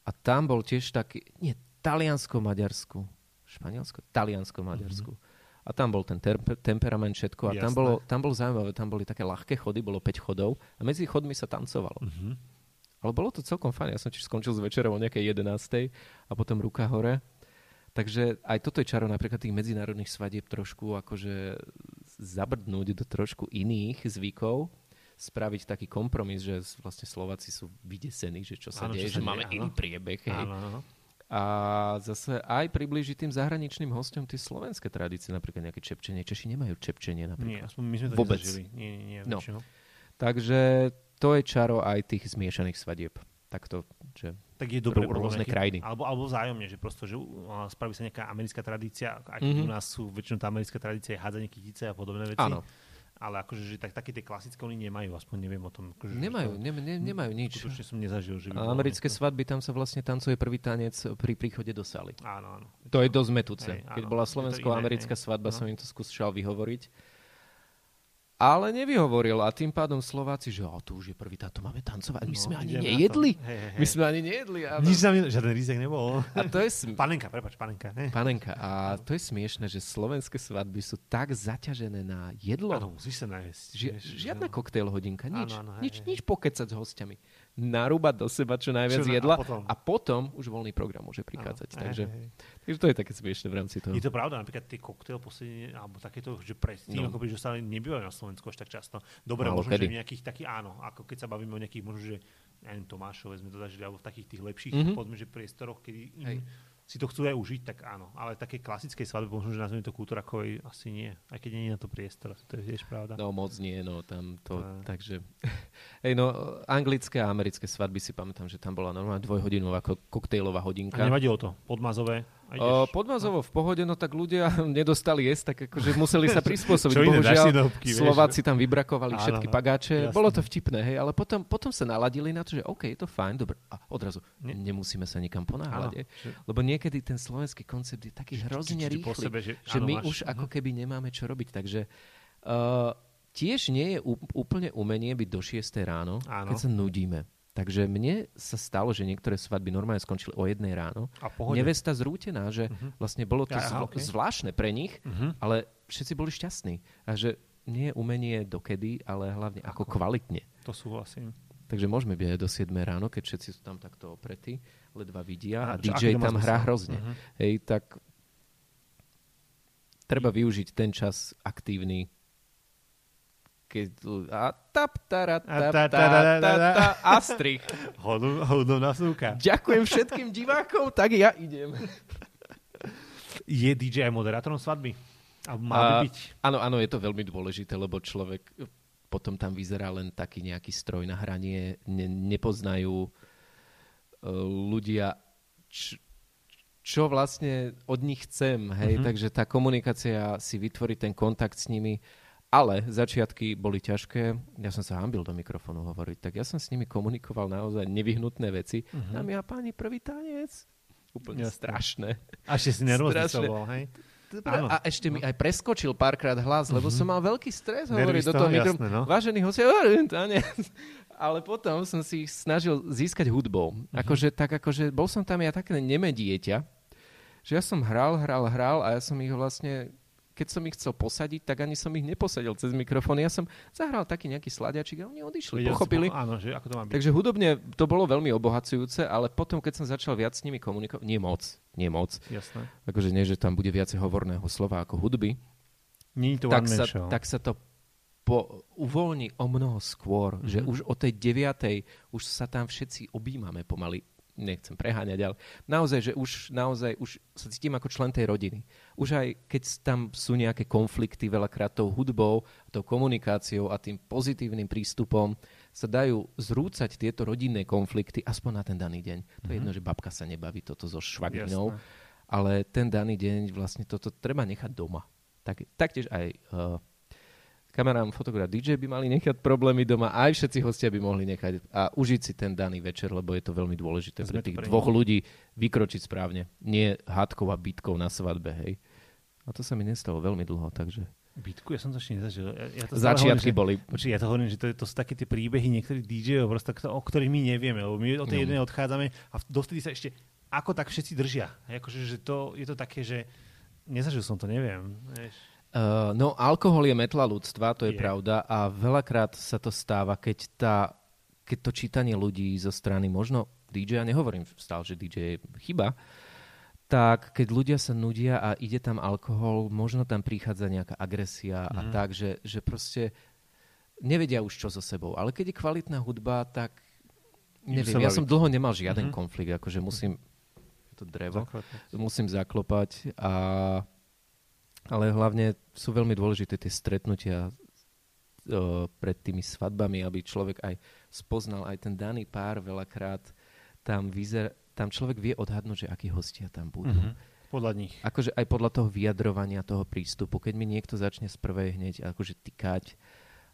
a tam bol tiež taký, nie, taliansko-maďarsku, španielsko, taliansko-maďarsku. A tam bol ten ter- temperament všetko a tam Jasné. bolo, tam bolo zaujímavé, tam boli také ľahké chody, bolo 5 chodov a medzi chodmi sa tancovalo. Mhm. Ale bolo to celkom fajn. Ja som tiež skončil s večerou o nejakej 11. a potom ruka hore. Takže aj toto je čaro napríklad tých medzinárodných svadieb trošku akože zabrdnúť do trošku iných zvykov, spraviť taký kompromis, že vlastne Slováci sú vydesení, že čo sa Áno, deje, že máme áno. iný priebeh. Hej. Áno, áno. A zase aj priblížiť tým zahraničným hostom tie slovenské tradície, napríklad nejaké čepčenie. Češi nemajú čepčenie Nie, napríklad. aspoň my sme to Vôbec. nezažili. Nie, nie, nie. No. väčšinou. Takže to je čaro aj tých zmiešaných svadieb. Takto, že Tak je dobré Rô- rôzne nejaký- krajiny. Alebo, alebo vzájomne, že prosto, že uh, spraví sa nejaká americká tradícia, aj Mhm. u nás sú väčšinou tá americká tradícia je hádzanie kytice a podobné veci. áno, Ale akože, že tak, také tie klasické oni nemajú, aspoň neviem o tom. Akože, že nemajú, to- ne, ne, nemajú nič. Skutočne som nezažil, že by A americké niečo- svadby, tam sa vlastne tancuje prvý tanec pri príchode do sály. Áno, áno. To je dosť metúce. Hej, Keď áno. bola slovensko-americká svadba, No. som im to skúšal vyhovoriť. Ale nevyhovoril a tým pádom Slováci, že o, tu už je prvý táto máme tancovať. My No, sme ani nejedli. Hej, hej, My sme ani nejedli. Áno. Nič tam, žiaden rizek nebol. A to je, sm- Panenka, prepač, panenka. Ne? panenka, a to je smiešne, že slovenské svadby sú tak zaťažené na jedlo. Áno, musíš sa nájsť. Ži- žiadna koktejl hodinka, nič, Áno, áno, nič, hej, hej. nič pokecať s hostiami. Narúbať do seba čo najviac Čo na- a jedla potom? a potom už voľný program môže Áno, prichádzať. hej, takže, hej, hej. takže to je také smiešne v rámci toho. Je to pravda, napríklad tie koktejl posedenie, alebo takéto, že predtým, No. no. ako prídeš dostali, nebývajú na Slovensku až tak často. Dobre, Málo možno, kedy. že nejakých takých, áno, ako keď sa bavíme o nejakých, možno, že ja neviem, Tomášove sme to zažili, alebo v takých tých lepších, Mhm. mm-hmm. povedzme, že priestoroch, kedy im, Hej. Si to chcú aj užiť, tak áno. Ale také klasickej svadbe, možno, že nazveme to kultúrakovej, asi nie. Aj keď nie je na to priestor, to je tiež pravda. No moc nie, no tam to, No. takže... <laughs> Hej, no, anglické a americké svadby si pamätám, že tam bola normálne dvojhodinová ko- koktejlová A hodinka. nevadilo to. Podmazové. Ideš. podmazovo v pohode, no tak ľudia <laughs> nedostali jesť, tak akože museli sa <laughs> prispôsobiť. Čo iné, Bohužiaľ, si do hĺbky, vieš. Slováci tam vybrakovali Áno, všetky pagáče. jasné. Bolo to vtipné, hej, ale potom, potom sa naladili na to, že OK, je to fajn, dobre. A odrazu, Nie. nemusíme sa nikam ponáhľať. Lebo niekedy ten slovenský koncept je taký hrozne rýchly, že my už ako mhm. keby nemáme čo robiť. Takže uh, tiež nie je úplne umenie byť do 6 ráno, Áno. keď sa nudíme. Takže mne sa stalo, že niektoré svadby normálne skončili o jednej ráno. A pohode. Nevesta zrútená, že Mhm. vlastne bolo to Aha, zvl- okej. zvláštne pre nich, Mhm. ale všetci boli šťastní. A že nie je umenie dokedy, ale hlavne ako, Ako? kvalitne. To súhlasím. Takže môžeme byť aj do 7 ráno, keď všetci sú tam takto opretí, ledva vidia a, A DJ tam hrá hrozne. Mhm. Hej, tak treba využiť ten čas aktívny, keď a tap, tara, A tap, ta- ta, ta- a strich. Hodou nasúka. Ďakujem všetkým divákom, tak ja idem. Je DJ aj moderátorom svadby? Alebo má by A- byť? Áno, áno, je to veľmi dôležité, lebo človek potom tam vyzerá len taký nejaký stroj na hranie, ne, nepoznajú e, ľudia, č, čo vlastne od nich chcem, hej, Mhm. takže tá komunikácia si vytvorí ten kontakt s nimi, ale začiatky boli ťažké, ja som sa hambil do mikrofónu hovoriť, tak ja som s nimi komunikoval naozaj nevyhnutné veci. Mhm. Dámy a páni, prvý tanec. Úplne Jasné. strašné. A ešte si nervózny bol, hej? Áno. a ešte mi aj preskočil párkrát hlas, lebo som mal veľký stres hovoriť do toho, toho mikro... jasné, no. Vážený host, <laughs> ale potom som si ich snažil získať hudbou. Mhm. Akože, tak akože, bol som tam ja také nemé dieťa, že ja som hral, hral, hral a ja som ich vlastne, keď som ich chcel posadiť, tak ani som ich neposadil cez mikrofón. Ja som zahral taký nejaký sladiačik a oni odišli, si pochopili. po- Áno, že ako to má byť. Takže hudobne to bolo veľmi obohacujúce, ale potom, keď som začal viac s nimi komunikovať, nie moc, nie moc, Jasné. akože nie, že tam bude viacej hovorného slova ako hudby, Nie to tak sa, show. tak sa to po, uvoľní o mnoho skôr, mm-hmm. že Mhm. už o tej deviatej už sa tam všetci objímame pomaly. Nechcem preháňať, ale naozaj, že už, naozaj, už sa cítim ako člen tej rodiny. Už aj keď tam sú nejaké konflikty, veľakrát tou hudbou, tou komunikáciou a tým pozitívnym prístupom sa dajú zrúcať tieto rodinné konflikty aspoň na ten daný deň. To je Mhm. jedno, že babka sa nebaví toto so švagrinou, ale ten daný deň vlastne toto treba nechať doma. Tak, taktiež aj uh, kamerám, fotograf, DJ by mali nechať problémy doma, aj všetci hostia by mohli nechať a užiť si ten daný večer, lebo je to veľmi dôležité Sme pre tých dvoch ľudí vykročiť správne. Nie hádkou a bitkou na svadbe, hej. A to sa mi nestalo veľmi dlho, takže Bytku, ja som to ešte nezažil. Ja, ja to začiatky hovorím, že- boli. Počkej, ja to hovorím, že to, to sú také tie príbehy niektorých DJ-ov, proste, o ktorých my nevieme, lebo my od tej No. jednej odchádzame a dovtedy sa ešte ako tak všetci držia. Akože, že to, je to také, že nezažil som to, neviem. Vieš. Uh, no, alkohol je metla ľudstva, to je, Je. pravda a veľakrát sa to stáva, keď, tá, keď to čítanie ľudí zo strany možno DJ, ja nehovorím stále, že DJ je chyba, tak keď ľudia sa nudia a ide tam alkohol, možno tam prichádza nejaká agresia a Mhm. tak, že, že proste nevedia už čo so sebou. Ale keď je kvalitná hudba, tak neviem, ja som dlho nemal žiaden Mhm. konflikt, akože musím to drevo Zakladať. musím zaklopať a ale hlavne sú veľmi dôležité tie stretnutia o, pred tými svadbami, aby človek aj spoznal aj ten daný pár veľakrát tam vyzer, tam človek vie odhadnúť, že akí hostia tam budú. Mhm. Podľa nich. Akože aj podľa toho vyjadrovania, toho prístupu. Keď mi niekto začne z prvej hneď akože tykať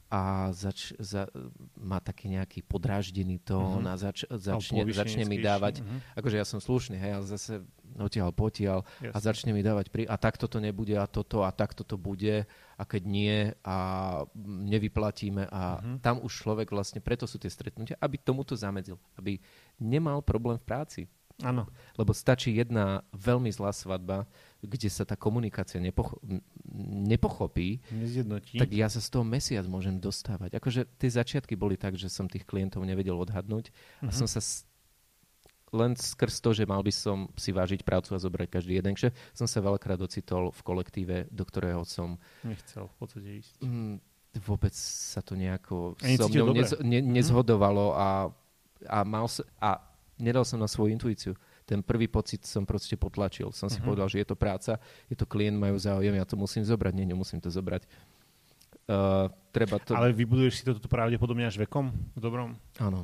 a zač, za, má taký nejaký podráždený tón Mhm. a zač, začne, začne mi dávať Mhm. akože ja som slušný, hej, ale zase odtiaľ potiaľ a Jasne. začne mi dávať pri a takto to nebude a toto a takto to bude a keď nie a nevyplatíme a Mhm. tam už človek vlastne, preto sú tie stretnutia, aby tomuto zamedzil, aby nemal problém v práci. Áno. Lebo stačí jedna veľmi zlá svadba, kde sa tá komunikácia nepocho- nepochopí, Nezjednotí. tak ja sa z toho mesiac môžem dostávať. Akože tie začiatky boli tak, že som tých klientov nevedel odhadnúť a Mhm. som sa s- len skrz to, že mal by som si vážiť prácu a zobrať každý jeden kšef, som sa veľakrát ocitol v kolektíve, do ktorého som Nechcel v podstate ísť. mm, vôbec sa to nejako A so mnou nez, ne, nezhodovalo a, a, mal a nedal som na svoju intuíciu. Ten prvý pocit som proste potlačil. Som si Mhm. povedal, že je to práca, je to klient, majú záujem, ja to musím zobrať. Nie, nemusím to zobrať. Uh, treba to... Ale vybuduješ si to tu pravdepodobne až vekom? V dobrom? Áno.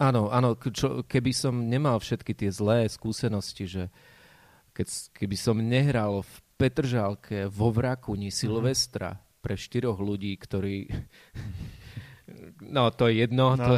Áno, áno, čo, keby som nemal všetky tie zlé skúsenosti, že keď, keby som nehral v Petržálke, vo Vrakuni, Silvestra pre štyroch ľudí, ktorí... <laughs> No, to je jedno, No. to,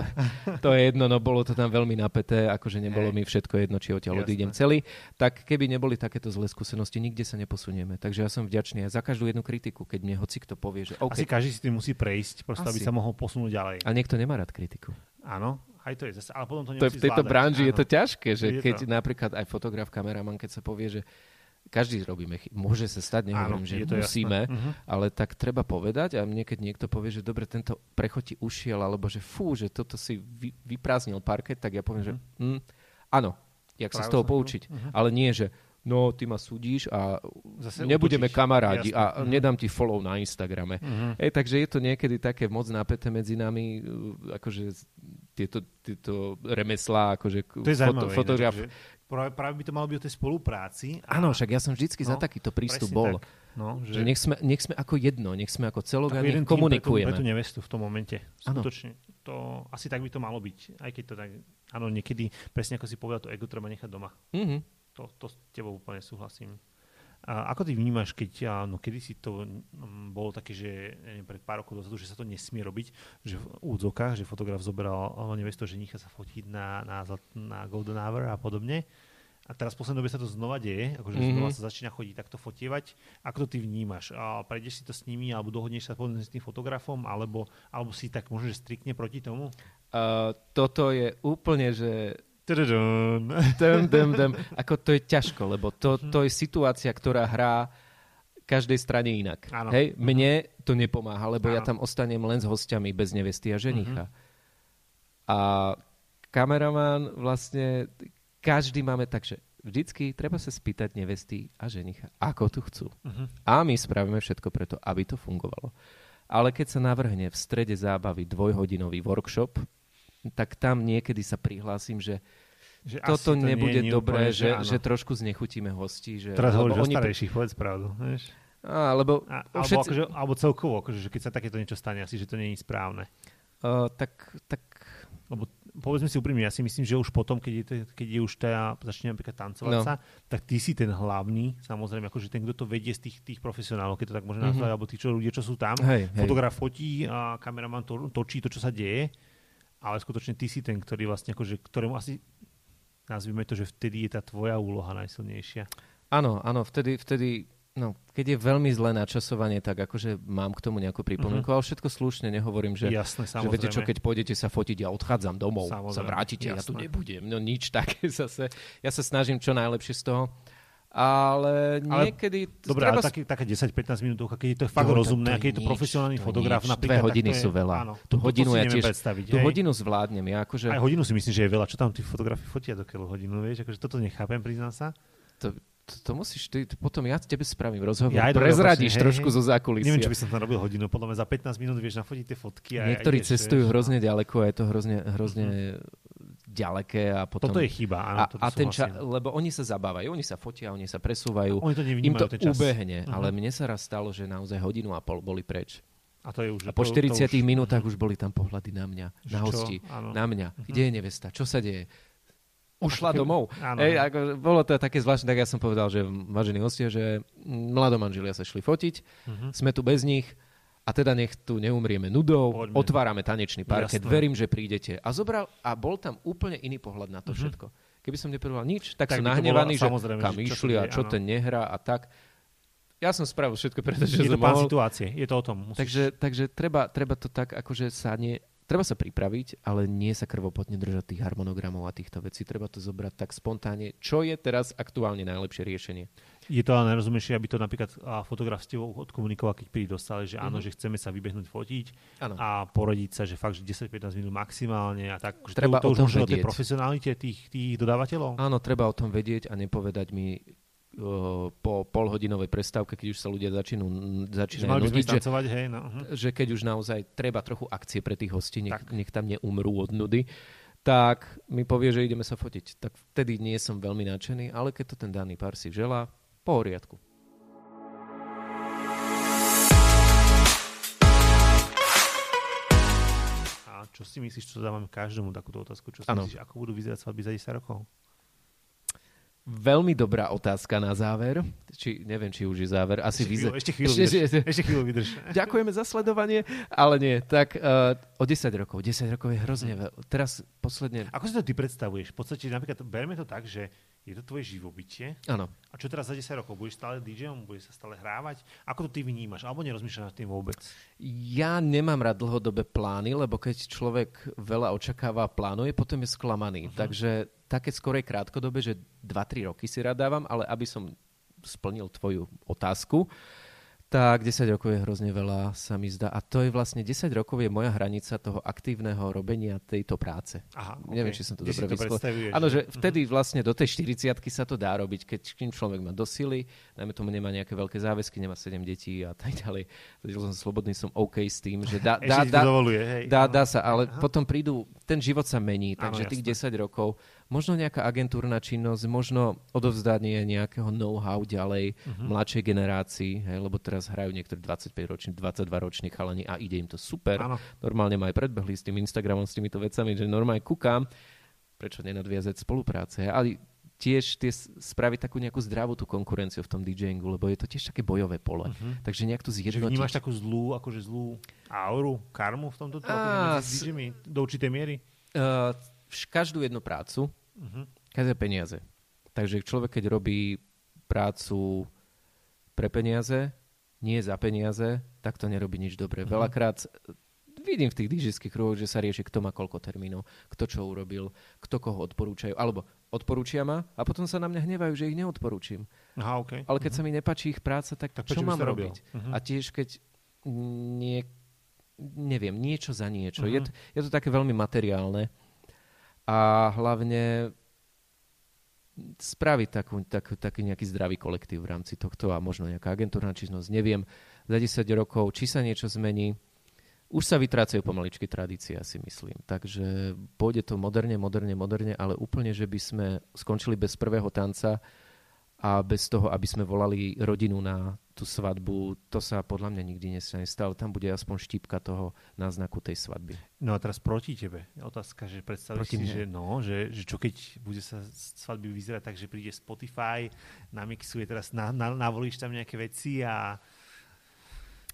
to je jedno, no bolo to tam veľmi napäté, akože nebolo Hej. mi všetko jedno, či odtiaľ odídem celý. Tak keby neboli takéto zlé skúsenosti, nikde sa neposunieme. Takže ja som vďačný za každú jednu kritiku, keď mne hoci kto povie, že OK. Asi každý si tým musí prejsť, proste, aby sa mohol posunúť ďalej. A niekto nemá rád kritiku. Áno, aj to je zase, ale potom to To je nemusí v tejto zvládať. branži je Áno. to ťažké, že Je keď to. napríklad aj fotograf, kameraman, keď sa povie, že každý robíme chyby, môže sa stať, nehovorím, Áno, že to musíme, jasné. Mhm. ale tak treba povedať a mne keď niekto povie, že dobre, tento prechod ti ušiel, alebo že fú, že toto si vy, vyprázdnil parket, tak ja poviem, že mm, áno, jak sa z Práve toho poučiť. Mhm. Ale nie, že no, ty ma súdiš a Zase nebudeme útočíš. kamarádi Jasné. a Mhm. nedám ti follow na Instagrame. Mhm. Ej, takže je to niekedy také moc napäté medzi nami, uh, akože tieto, tieto remeslá, akože To je zaujímavé. ináč, fotograf. že Práve, práve by to malo byť o tej spolupráci. Áno, však ja som vždycky za No, takýto prístup bol. tak. No, Že nech sme, nech sme ako jedno, nech sme ako celok a nech komunikujeme. Pre tú, pre tú nevestu v tom momente. Skutočne. To, asi tak by to malo byť. Aj keď to tak, áno, niekedy, presne ako si povedal, to ego treba nechať doma. Mhm. To, to s tebou úplne súhlasím. A ako ty vnímaš, keď, no kedy si to mm, bolo také, že neviem, pred pár rokov dozadu, že sa to nesmie robiť, že v úvodzovkách, že fotograf zoberal a, nevestu ženicha sa fotiť na, na, na Golden Hour a podobne. A teraz v poslednej dobe sa to znova deje, akože Mhm. mm-hmm. znova sa začína chodiť takto fotievať. Ako to ty vnímaš? A prejdeš si to s nimi, alebo dohodneš sa povedzme s tým fotografom, alebo, alebo si tak možno, že striktne proti tomu? Uh, toto je úplne, že Dem, dem, dem. Ako to je ťažko, lebo to, Mhm. to je situácia, ktorá hrá každej strane inak. Áno. Hej, mne to nepomáha, lebo ja Áno. tam ostanem len s hostiami bez nevesty a ženicha. Mhm. A kameraman vlastne, každý máme tak, že vždycky treba sa spýtať nevesty a ženicha, ako tu chcú. Mhm. A my spravíme všetko preto, aby to fungovalo. ale keď sa navrhne v strede zábavy dvojhodinový workshop, tak tam niekedy sa prihlásim, že že toto to nebude nie, dobré, že, že, že trošku znechutíme hostí. Že, Teraz hovoríš o starejších, povedz pravdu. Vieš? A, lebo a, alebo, všetci... akože, alebo celkovo, akože, že keď sa takéto niečo stane, asi, že to nie je správne. Uh, tak, tak... Lebo povedzme si úprimne, ja si myslím, že už potom, keď je, keď je už tá, začne napríklad tancovať no. sa, tak ty si ten hlavný, samozrejme, akože ten, kto to vedie z tých, tých profesionálov, keď to tak môže nazvať, mm-hmm. alebo tí čo, ľudia, čo sú tam. Hej, Fotograf hej. fotí a kameraman to, točí to, čo sa deje, ale skutočne ty si ten, ktorý vlastne, akože, ktorému asi nazvime to, že vtedy je tá tvoja úloha najsilnejšia. Áno, áno, vtedy, vtedy No, keď je veľmi zlé načasovanie, tak akože mám k tomu nejakú pripomienku, uh-huh. ale všetko slušne, nehovorím, že, Jasne, že viete čo, keď pôjdete sa fotiť, ja odchádzam domov, samozrejme. sa vrátite, Jasne. ja tu nebudem. No nič také <laughs> zase. Ja sa snažím čo najlepšie z toho. Ale niekedy... Ale, dobre, ale také, také 10-15 minút, keď je to fakt no, rozumné, keď je to profesionálny to fotograf nič. napríklad... Dve hodiny sú veľa. Áno, tú to, hodinu to ja tiež... Tú hej. hodinu zvládnem. Ja akože... Aj hodinu si myslím, že je veľa. Čo tam tí fotografi fotia do keľu hodinu, vieš? Akože toto nechápem, priznám sa. To, to, to musíš, ty, potom ja tebe spravím rozhovor, ja prezradíš hej, trošku hej, zo zákulisia. Neviem, či by som tam robil hodinu, podľa mňa za 15 minút vieš nafodiť tie fotky. A Niektorí a cestujú vieš, hrozne ďaleko a je to hrozne, hrozne mm-hmm. Ďaleké. A potom... Toto je chyba, áno. A, a ten ča, lebo oni sa zabávajú, oni sa fotia, oni sa presúvajú. A oni to Im to ten čas. ubehne, uh-huh. ale mne sa raz stalo, že naozaj hodinu a pol boli preč. A, to je už, a po 40 to, to už... minútach už boli tam pohľady na mňa, na hosti, na mňa. Uh-huh. Kde je nevesta? Čo sa deje? ušla domov. Áno. Ej, ako, bolo to také zvláštne, tak ja som povedal, že vážení hostia, že mladomanželia sa šli fotiť, uh-huh. sme tu bez nich a teda nech tu neumrieme nudou, Poďme. otvárame tanečný parket, Jasné. verím, že prídete. A zobral, a bol tam úplne iný pohľad na to uh-huh. všetko. Keby som nepovedal nič, tak, tak sú nahnevaní, že kam že išli a čo áno. ten nehrá a tak. Ja som spravil všetko, pretože je to mohol... situácie, je to o tom. Musíš... Takže, takže treba, treba to tak, akože sa nie, treba sa pripraviť, ale nie sa krvopotne držať tých harmonogramov a týchto vecí. Treba to zobrať tak spontánne. Čo je teraz aktuálne najlepšie riešenie? Je to ale najrozumejšie, aby to napríklad fotograf s tebou odkomunikoval, keď príde dostali, že áno, mm-hmm. že chceme sa vybehnúť fotiť ano. a poradiť sa, že fakt, že 10-15 minút maximálne a tak. Treba to, to o tom už vedieť. o tej profesionalite tých, tých dodávateľov? Áno, treba o tom vedieť a nepovedať mi, po polhodinovej prestávke, keď už sa ľudia začínajú, začínajú nudiť, že, hej, no. uh-huh. že keď už naozaj treba trochu akcie pre tých hostí, nech, nech tam neumrú od nudy, tak mi povie, že ideme sa fotiť. Tak vtedy nie som veľmi nadšený, ale keď to ten daný pár si želá, poriadku. A čo si myslíš, čo dávame každému takúto otázku? Čo si ano. myslíš, ako budú vyzerať svadby za 10 rokov? Veľmi dobrá otázka na záver. Či, neviem, či už je záver. Asi ešte, chvíľu, ešte chvíľu, ešte, vydrž. ešte chvíľu vydrž. <laughs> Ďakujeme za sledovanie, ale nie. Tak uh, o 10 rokov. 10 rokov je hrozne veľa. Teraz posledne... Ako si to ty predstavuješ? V podstate napríklad berme to tak, že je to tvoje živobytie. Áno. A čo teraz za 10 rokov? Budeš stále DJom? Budeš sa stále hrávať? Ako to ty vnímaš? Alebo nerozmýšľaš nad tým vôbec? Ja nemám rád dlhodobé plány, lebo keď človek veľa očakáva a plánuje, potom je sklamaný. Uh-huh. Takže také skorej krátkodobé, že 2-3 roky si rád dávam, ale aby som splnil tvoju otázku, tak 10 rokov je hrozne veľa, sa mi zdá. A to je vlastne 10 rokov je moja hranica toho aktívneho robenia tejto práce. Aha, okay. Neviem, či som to Kde dobre vyslovil. Áno, že vtedy vlastne do tej 40 sa to dá robiť, keď kým človek má dosily, najmä tomu nemá nejaké veľké záväzky, nemá 7 detí a tak ďalej. Teď som slobodný, som OK s tým, že dá, dá, dá, dovoluje, hej. dá, dá sa, ale Aha. potom prídu, ten život sa mení, takže Áno, tých 10 rokov možno nejaká agentúrna činnosť, možno odovzdanie nejakého know-how ďalej uh-huh. mladšej generácii, hej, lebo teraz hrajú niektorí 25 roční, 22 roční chalani a ide im to super. Ano. Normálne ma aj predbehli s tým Instagramom, s týmito vecami, že normálne kúkam, prečo nenadviazať spolupráce. Ale tiež tie spraviť takú nejakú zdravú tú konkurenciu v tom DJingu, lebo je to tiež také bojové pole. Uh-huh. Takže nejak tu zjednotiť. vnímaš takú zlú, akože zlú auru, karmu v tomto, a, s... DJmi, do určitej miery? Uh, každú jednu prácu, uh-huh. každé peniaze. Takže človek, keď robí prácu pre peniaze, nie za peniaze, tak to nerobí nič dobré. Uh-huh. Veľakrát vidím v tých dýžických kruhoch, že sa rieši, kto má koľko termínov, kto čo urobil, kto koho odporúčajú, alebo odporúčia ma a potom sa na mňa hnevajú, že ich neodporúčim. Aha, okay. Ale keď uh-huh. sa mi nepačí ich práca, tak, tak čo mám robiť? Uh-huh. A tiež keď nie, neviem, niečo za niečo. Uh-huh. Je, to, je to také veľmi materiálne a hlavne spraviť takú, tak, taký nejaký zdravý kolektív v rámci tohto a možno nejaká agentúrna činnosť, neviem. za 10 rokov, či sa niečo zmení. Už sa vytrácajú pomaličky tradície, si myslím. Takže pôjde to moderne, moderne, moderne, ale úplne, že by sme skončili bez prvého tanca a bez toho, aby sme volali rodinu na tú svadbu, to sa podľa mňa nikdy nestane. Tam bude aspoň štípka toho náznaku tej svadby. No a teraz proti tebe. Otázka, že predstavíš si, že, no, že, že čo keď bude sa svadby vyzerať tak, že príde Spotify, namixuje teraz, na, na, navolíš tam nejaké veci a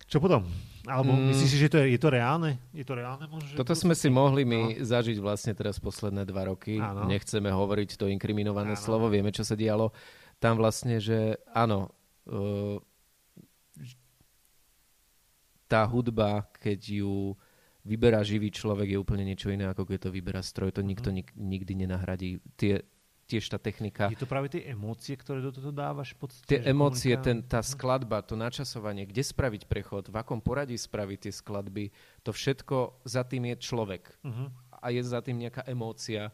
čo potom? Alebo mm. myslíš si, že to je, je to reálne? Je to reálne možno, Toto sme si mohli my no. zažiť vlastne teraz posledné dva roky. Áno. Nechceme hovoriť to inkriminované áno. slovo, vieme, čo sa dialo. Tam vlastne, že áno, uh, tá hudba, keď ju vyberá živý človek, je úplne niečo iné, ako keď to vyberá stroj. To nikto nik- nikdy nenahradí. Tie tiež tá technika. Je to práve tie emócie, ktoré do toho dávaš? Podstate, tie emócie, ten, tá skladba, to načasovanie, kde spraviť prechod, v akom poradí spraviť tie skladby, to všetko za tým je človek. Uh-huh. A je za tým nejaká emócia.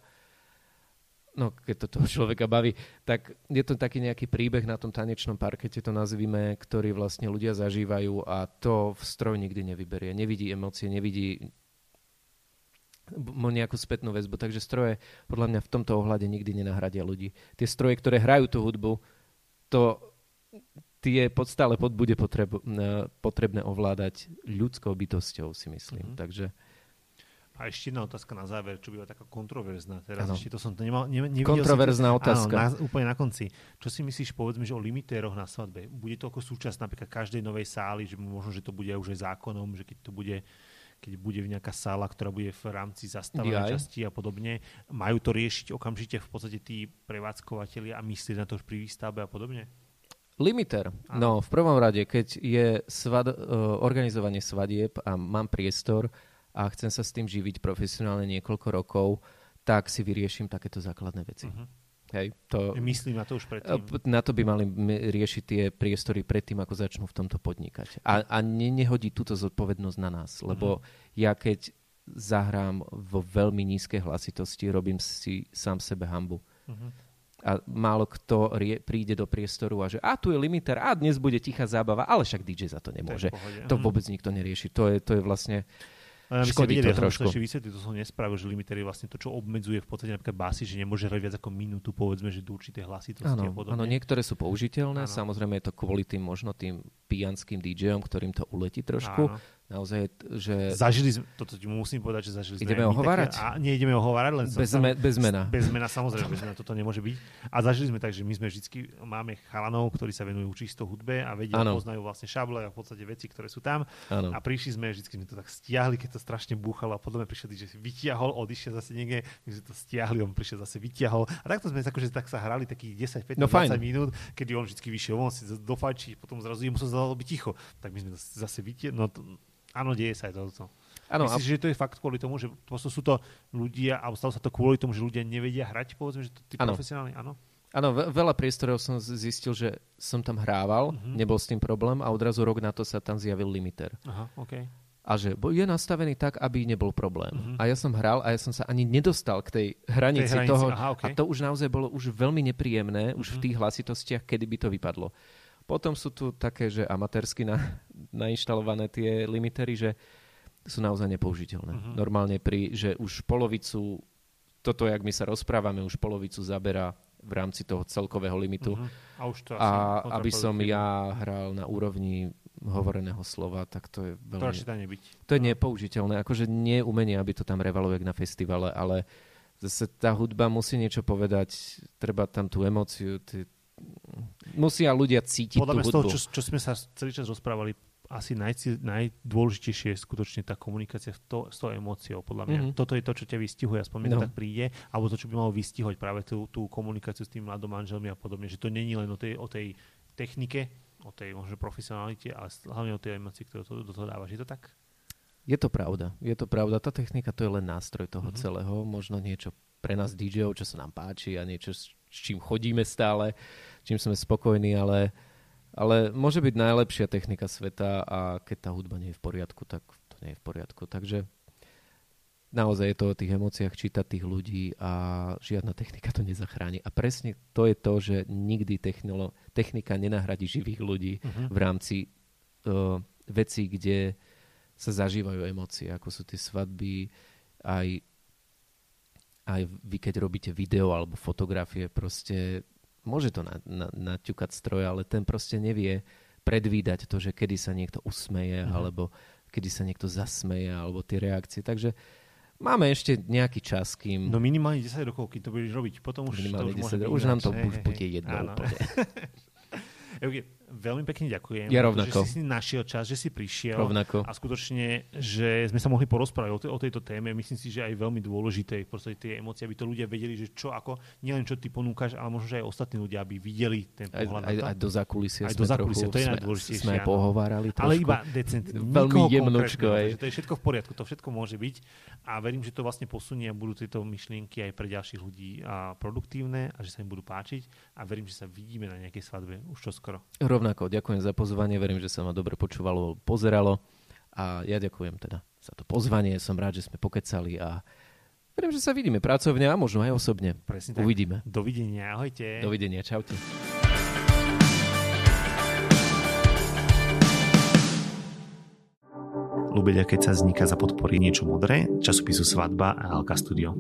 No, keď to toho človeka baví, tak je to taký nejaký príbeh na tom tanečnom parkete, to nazvime, ktorý vlastne ľudia zažívajú a to v stroj nikdy nevyberie. Nevidí emócie, nevidí nejakú spätnú väzbu. Takže stroje podľa mňa v tomto ohľade nikdy nenahradia ľudí. Tie stroje, ktoré hrajú tú hudbu, to tie pod, stále pod bude potreb, potrebné ovládať ľudskou bytosťou, si myslím. Mm-hmm. Takže... A ešte jedna otázka na záver, čo býva taká kontroverzná. Teraz ano. ešte to som to nemal, ne, Kontroverzná som, otázka. Áno, na, úplne na konci. Čo si myslíš, povedzme, že o limitéroch na svadbe? Bude to ako súčasť napríklad každej novej sály, že možno, že to bude už aj zákonom, že keď to bude keď bude nejaká sála, ktorá bude v rámci zastávanej časti a podobne. Majú to riešiť okamžite v podstate tí prevádzkovateľi a myslieť na to už pri výstavbe a podobne? Limiter. No, v prvom rade, keď je svad, uh, organizovanie svadieb a mám priestor a chcem sa s tým živiť profesionálne niekoľko rokov, tak si vyrieším takéto základné veci. Uh-huh. Hej, to, Myslím na to už predtým. Na to by mali riešiť tie priestory predtým, ako začnú v tomto podnikať. A, a ne, nehodí túto zodpovednosť na nás, lebo uh-huh. ja keď zahrám vo veľmi nízkej hlasitosti, robím si sám sebe hambu. Uh-huh. A málo kto rie, príde do priestoru a že a tu je limiter, a dnes bude tichá zábava, ale však DJ za to nemôže. To, vôbec nikto nerieši. To je, to je vlastne ale Škodí videli, to trošku. Ja ešte to som nespravil, že limiter je vlastne to, čo obmedzuje v podstate napríklad basy, že nemôže hrať viac ako minútu, povedzme, že do určitej hlasitosti ano, a podobne. Áno, niektoré sú použiteľné, ano. samozrejme je to kvôli tým možno tým pijanským DJom, ktorým to uletí trošku. Ano naozaj, že... Zažili sme, toto ti musím povedať, že zažili sme... Ideme ohovárať? Také, a nie ideme ohovárať, len... Bez, me, bez mena. Bez mena, samozrejme, bez mena, toto nemôže byť. A zažili sme tak, že my sme vždy, máme chalanov, ktorí sa venujú čisto hudbe a vedia, ano. poznajú vlastne šable a v podstate veci, ktoré sú tam. Ano. A prišli sme, vždy sme to tak stiahli, keď to strašne búchalo a potom prišli, že vytiahol, odišiel zase niekde, sme to stiahli, on prišiel zase vytiahol. A takto sme akože tak sa hrali takých 10, 15, no, 20 minút, kedy on vždy vyšiel, on si dofajčí, potom zrazu jemu sa zdalo byť ticho. Tak my sme zase vytiahli, no Áno, deje sa aj toto. Ano, Myslíš, a... že to je fakt kvôli tomu, že sú to ľudia, alebo stalo sa to kvôli tomu, že ľudia nevedia hrať, povedzme, že to tí ano. profesionálni, áno? Áno, veľa priestorov som zistil, že som tam hrával, uh-huh. nebol s tým problém a odrazu rok na to sa tam zjavil limiter. Aha, okay. A že je nastavený tak, aby nebol problém. Uh-huh. A ja som hral a ja som sa ani nedostal k tej hranici, tej hranici. toho. Aha, okay. A to už naozaj bolo už veľmi nepríjemné, uh-huh. už v mhm. tých hlasitostiach, kedy by to vypadlo. Potom sú tu také, že amatérsky na, <laughs> nainštalované tie limitery, že sú naozaj nepoužiteľné. Uh-huh. Normálne pri, že už polovicu, toto, jak my sa rozprávame, už polovicu zabera v rámci toho celkového limitu. Uh-huh. A, už to a aby som ja hral na úrovni hovoreného slova, tak to je veľmi... To nebyť. To je no. nepoužiteľné. Akože nie umenie, aby to tam revalo jak na festivale, ale zase tá hudba musí niečo povedať, treba tam tú emóciu, tie, musia ľudia cítiť Podľa tú hudbu. z toho, čo, čo sme sa celý čas rozprávali, asi naj, najdôležitejšie je skutočne tá komunikácia to, s tou emóciou, podľa mňa. Mm-hmm. Toto je to, čo ťa vystihuje, aspoň mi no. tak príde, alebo to, čo by malo vystihovať práve tú, tú komunikáciu s tým mladom manželmi a podobne, že to není len o tej, o tej technike, o tej možno profesionalite, ale hlavne o tej emócii, ktorú to, do toho dávaš. Je to tak? Je to pravda. Je to pravda. Tá technika to je len nástroj toho mm-hmm. celého. Možno niečo pre nás DJov, čo sa nám páči a niečo, s čím chodíme stále čím sme spokojní, ale, ale môže byť najlepšia technika sveta a keď tá hudba nie je v poriadku, tak to nie je v poriadku. Takže naozaj je to o tých emóciách čítať tých ľudí a žiadna technika to nezachráni. A presne to je to, že nikdy technolo, technika nenahradí živých ľudí uh-huh. v rámci uh, veci, kde sa zažívajú emócie, ako sú tie svadby, aj, aj vy, keď robíte video alebo fotografie, proste môže to na, na, naťukať stroj, ale ten proste nevie predvídať to, že kedy sa niekto usmeje, mm. alebo kedy sa niekto zasmeje, alebo tie reakcie. Takže máme ešte nejaký čas, kým... No minimálne 10 rokov, keď to budeš robiť. Potom už minimálne to už 10 rokov. Už nám to hej, už bude jedno Áno. úplne. <laughs> veľmi pekne ďakujem. Ja rovnako. Že si si našiel čas, že si prišiel. Rovnako. A skutočne, že sme sa mohli porozprávať o, te, o tejto téme. Myslím si, že aj veľmi dôležité v podstate tie emócie, aby to ľudia vedeli, že čo ako, nielen čo ty ponúkaš, ale možno, že aj ostatní ľudia, aby videli ten pohľad. Aj, aj, aj do zákulisia aj do zákulisia, trochu, to je najdôležitejšie. Sme aj pohovárali trošku. Ale iba decentne. Veľmi jemnočko. Aj. To je všetko v poriadku, to všetko môže byť. A verím, že to vlastne posunie a budú tieto myšlienky aj pre ďalších ľudí a produktívne a že sa im budú páčiť. A verím, že sa vidíme na nejakej svadbe už čoskoro. Rovnako, ďakujem za pozvanie, verím, že sa ma dobre počúvalo, pozeralo a ja ďakujem teda za to pozvanie, som rád, že sme pokecali a verím, že sa vidíme pracovne a možno aj osobne. Presne tak. Uvidíme. Dovidenia, ahojte. Dovidenia, čaute. Lubeľa, keď sa vzniká za podpory niečo modré, časopisu Svadba a Alka Studio.